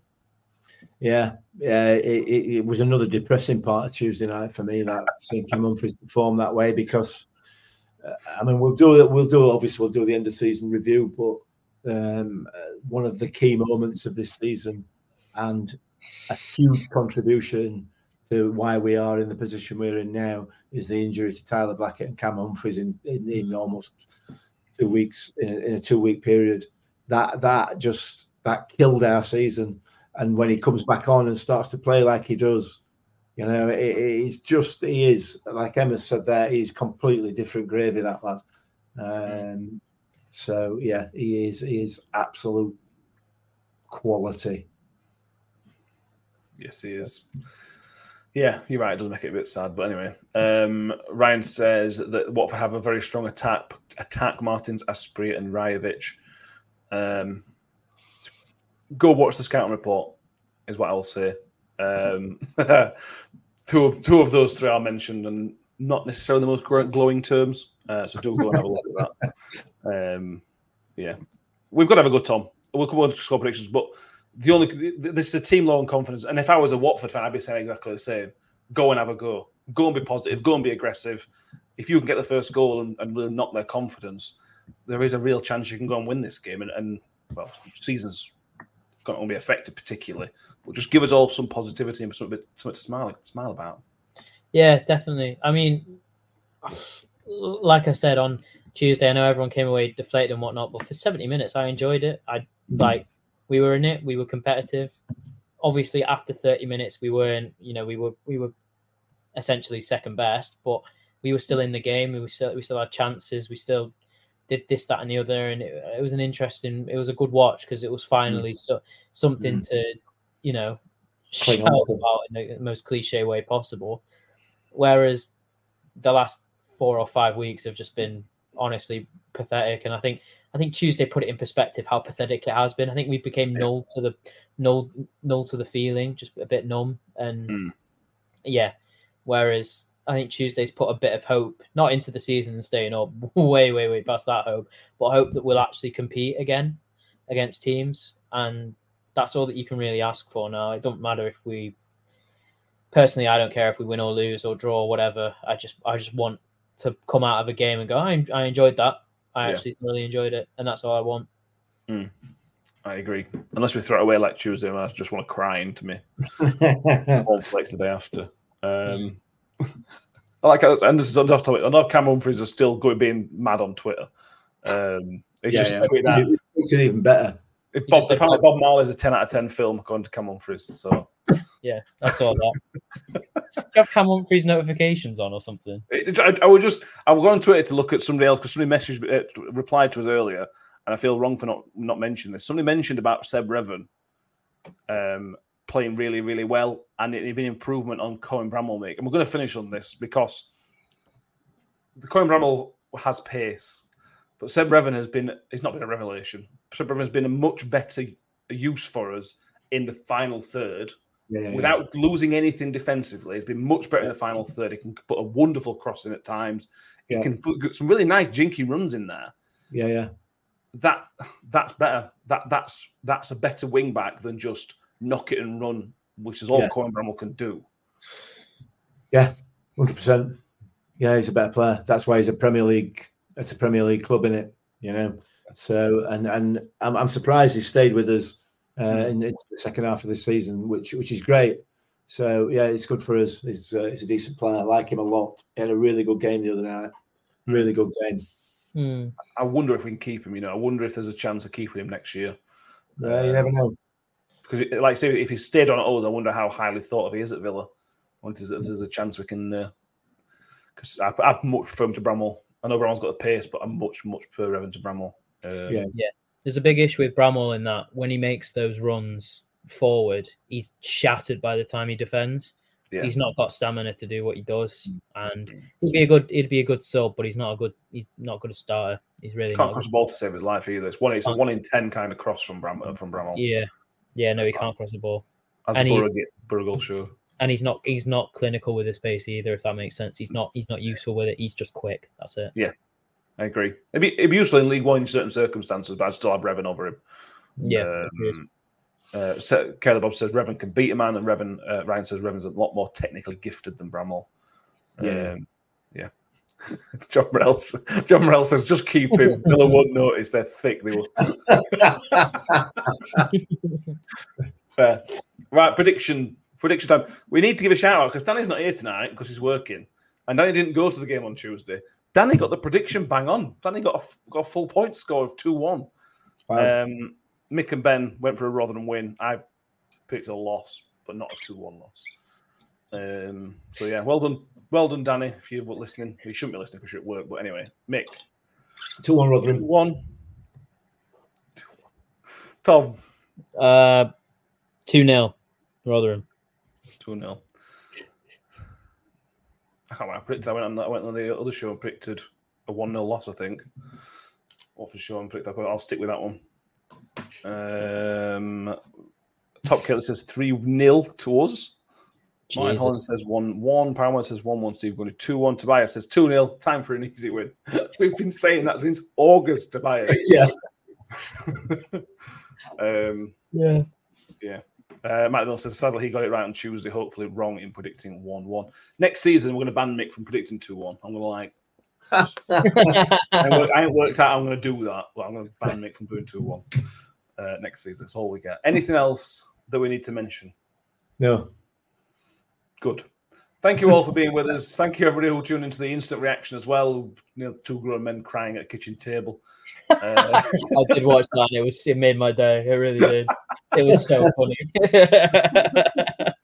Speaker 6: Yeah, yeah, it, it, it, was another depressing part of Tuesday night for me that seeing Cam Humphreys perform that way because, uh, I mean, we'll do it. We'll do obviously we'll do the end of season review, but um, uh, one of the key moments of this season and a huge contribution to why we are in the position we're in now is the injury to Tyler Blackett and Cam Humphreys in, in, in almost two weeks in a, in a two week period. That that just that killed our season. And when he comes back on and starts to play like he does, you know, it, it's just he is like Emma said there. He's completely different gravy that lad. Um, so yeah, he is he is absolute quality.
Speaker 5: Yes, he is. Yeah, you're right. It does make it a bit sad, but anyway. Um, Ryan says that Watford have a very strong attack. Attack Martins, Asprilla, and Rajovic. Um, go watch the scouting report, is what I'll say. Um, (laughs) two of two of those three are mentioned, and not necessarily the most glowing terms. Uh, so do go and have a look at that. (laughs) Um, yeah, we've got to have a good Tom. We'll come on to score predictions, but the only this is a team low on confidence. And if I was a Watford fan, I'd be saying exactly the same. Go and have a go. Go and be positive. Go and be aggressive. If you can get the first goal and, and really knock their confidence, there is a real chance you can go and win this game. And, and well, season's going to be affected particularly, but just give us all some positivity and something, something to smile smile about.
Speaker 7: Yeah, definitely. I mean, like I said on Tuesday, I know everyone came away deflated and whatnot, but for 70 minutes, I enjoyed it. I like we were in it. We were competitive. Obviously, after 30 minutes, we weren't. You know, we were we were essentially second best, but we were still in the game. We still we still had chances. We still did this, that, and the other, and it, it was an interesting. It was a good watch because it was finally mm. so something mm. to, you know, shout about in the most cliche way possible. Whereas the last four or five weeks have just been honestly pathetic, and I think I think Tuesday put it in perspective how pathetic it has been. I think we became null to the null null to the feeling, just a bit numb, and mm. yeah. Whereas I think Tuesday's put a bit of hope, not into the season and staying up, (laughs) way, way, way past that hope, but hope that we'll actually compete again against teams, and that's all that you can really ask for now. It don't matter if we, personally, I don't care if we win or lose or draw or whatever. I just, I just want to come out of a game and go, I, I enjoyed that. I yeah. actually really enjoyed it, and that's all I want.
Speaker 5: Mm. I agree. Unless we throw it away like Tuesday, I just want to cry into me. (laughs) All flex the day after. Um, (laughs) I like and this is on topic. I know Cam Humphreys is still going being mad on Twitter. Um, yeah,
Speaker 6: just yeah. That. It makes it even better.
Speaker 5: If Bob, apparently, Bob Marley is a ten out of ten film according to Cam Humphreys. So
Speaker 7: yeah, I saw that. (laughs) have Cam Humphreys notifications on or something?
Speaker 5: I, I, would just I will go on Twitter to look at somebody else because somebody messaged uh, replied to us earlier, and I feel wrong for not not mentioning this. Somebody mentioned about Seb Revan um, playing really really well, and it had been improvement on Cohen Bramall make. And we're going to finish on this because the Cohen Bramall has pace, but Seb Revan has been he's not been a revelation. Seb Revan has been a much better use for us in the final third yeah, without yeah. losing anything defensively. He's been much better in the final third. He can put a wonderful cross in at times. He can put some really nice jinky runs in there.
Speaker 6: Yeah, yeah.
Speaker 5: That that's better. That that's that's a better wing back than just knock it and run, which is all yeah. Cohen Bramall can do.
Speaker 6: Yeah, hundred percent. Yeah, he's a better player. That's why he's a Premier League. It's a Premier League club in it, you know. So, and and I'm, I'm surprised he stayed with us uh, in, into the second half of the season, which which is great. So yeah, it's good for us. He's uh, he's a decent player. I like him a lot. He had a really good game the other night. Really good game.
Speaker 7: Mm.
Speaker 5: I wonder if we can keep him. You know, I wonder if there's a chance of keeping him next year.
Speaker 6: Yeah, you never know.
Speaker 5: Because, like, say, if he stayed on at all, I wonder how highly thought of he is at Villa. I wonder if there's, a chance we can. Because uh, I, I'd much prefer him to Bramall. I know Bramall's got the pace, but I'm much, much prefer Evan to Bramall.
Speaker 6: Um, yeah,
Speaker 7: yeah there's a big issue with Bramall in that when he makes those runs forward, he's shattered by the time he defends. Yeah. He's not got stamina to do what he does, mm. and mm. he'd be a good he'd be a good sub, but he's not a good he's not good a starter. He's really
Speaker 5: can't cross the ball to save his life either. It's one it's a one in ten kind of cross from Bram from Bramall.
Speaker 7: Yeah, yeah, no, he can't cross the ball.
Speaker 5: As and the Burgle show.
Speaker 7: And he's not he's not clinical with his pace either. If that makes sense, he's mm. not he's not useful with it. He's just quick. That's it.
Speaker 5: Yeah, I agree. It'd be, it'd be useful in League One in certain circumstances, but I'd still have Revan over him.
Speaker 7: Yeah.
Speaker 5: Um, uh, so Caleb Bob says Revan can beat a man, and Revan uh, Ryan says Revan's a lot more technically gifted than Bramall.
Speaker 6: Yeah.
Speaker 5: Um, yeah. (laughs) John Morell, John Morell says just keep him. (laughs) Miller won't notice they're thick. They will. (laughs) Fair. Right, prediction prediction time. We need to give a shout out because Danny's not here tonight because he's working, and Danny didn't go to the game on Tuesday. Danny got the prediction bang on. Danny got a, got a full point score of two one.
Speaker 6: Wow.
Speaker 5: Um, Mick and Ben went for a Rotherham win. I picked a loss, but not a two one loss. Um, so yeah, well done, well done, Danny. If you were listening, you shouldn't be listening because you're at work. But anyway, Mick,
Speaker 6: Two one Rotherham.
Speaker 5: one. Tom,
Speaker 7: Uh, two 0 Rotherham.
Speaker 5: two 0 I can't remember. I predicted. I went on. I went on the other show and predicted a one 0 loss. I think. What for sure? And predicted. I'll stick with that one. Um, Top Killer says three 0 to us. Martin. Holland says 1 1. Paramount says 1 1. Steve Gunny 2 1. Tobias says 2 0. Time for an easy win. (laughs) We've been saying that since August, Tobias. (laughs)
Speaker 6: Yeah. (laughs)
Speaker 5: um,
Speaker 7: Yeah.
Speaker 5: yeah. Uh, Matt Mill says sadly he got it right on Tuesday, hopefully wrong in predicting 1 1. Next season, we're going to ban Mick from predicting 2 1. I'm going to like, (laughs) I ain't, work- I ain't worked out I'm going to do that, but I'm going to ban Mick from doing 2 1 uh, next season. That's all we get. Anything else that we need to mention?
Speaker 6: No.
Speaker 5: Good. Thank you all for being with us. Thank you, everybody who tuned into the instant reaction as well. You know, two grown men crying at a kitchen table. Uh, (laughs)
Speaker 7: I did watch that. And it was it made my day. It really did. It was so funny. (laughs)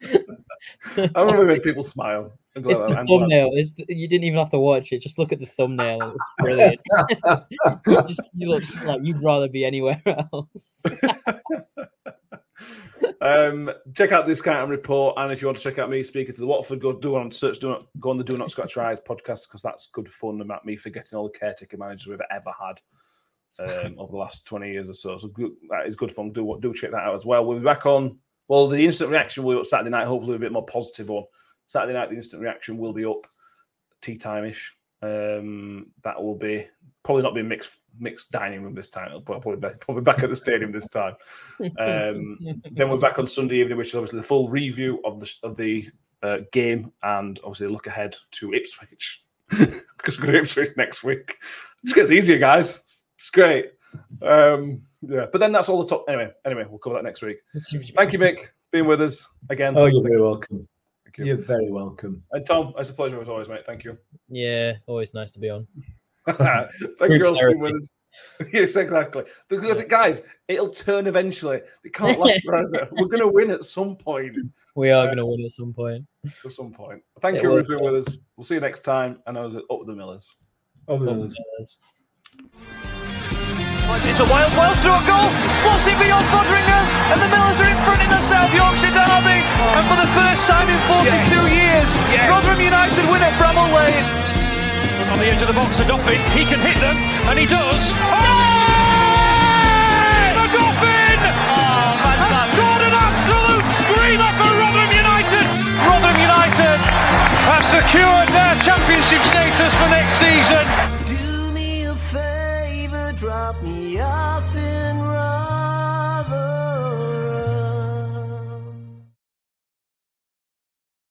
Speaker 5: I remember when people smile.
Speaker 7: It's the
Speaker 5: I'm glad.
Speaker 7: thumbnail. It's the, you didn't even have to watch it. Just look at the thumbnail. It's brilliant. you, (laughs) just, you look like you'd rather be anywhere else.
Speaker 5: Um, check out this kind of report, and if you want to check out me speaking to the Watford, go do on search. Do not go on the Do Not Scratch Your Eyes podcast because that's good fun about me forgetting all the caretaker managers we've ever had um, over the last twenty years or so. So good, that is good fun. Do do check that out as well. We'll be back on. Well, the instant reaction will be up Saturday night. Hopefully, a bit more positive on Saturday night. The instant reaction will be up tea time ish. Um, that will be probably not be mixed mixed dining room this time. It'll probably be, (laughs) probably back at the stadium this time. Um, (laughs) then we're back on Sunday evening, which is obviously the full review of the of the uh, game and obviously look ahead to Ipswich (laughs) because we're going to Ipswich next week. It just gets easier, guys. It's great. Um, yeah, but then that's all the top. Anyway, anyway, we'll cover that next week. Thank you, Mick, being with us again.
Speaker 6: Oh, you're very welcome.
Speaker 5: Thank you.
Speaker 6: You're very welcome.
Speaker 5: And Tom, it's a pleasure as always, mate. Thank you.
Speaker 7: yeah, always nice to be on. (laughs)
Speaker 5: Thank
Speaker 7: Group
Speaker 5: you all for being with us. (laughs) yes, exactly. The, the- guys, it'll turn eventually. It can't last (laughs) forever. We're going to win at some point.
Speaker 7: We are going to win at some point.
Speaker 5: At some point. Thank
Speaker 7: It
Speaker 5: you
Speaker 7: will.
Speaker 5: for being with us. We'll see you next time. And I was up with the Millers.
Speaker 7: Up
Speaker 6: no,
Speaker 7: the Millers.
Speaker 2: Into Wiles, Wiles through a goal, slots it beyond Foderingham, and the Millers are in front in the South Yorkshire derby. And for the first time in 42 years, Rotherham United win at Bramall Lane.
Speaker 3: On the edge of the box Odoffin. He can hit them, and he does. Oh! The Dolphin! Has scored an absolute screamer for Rotherham United. Rotherham United have secured their championship status for next season.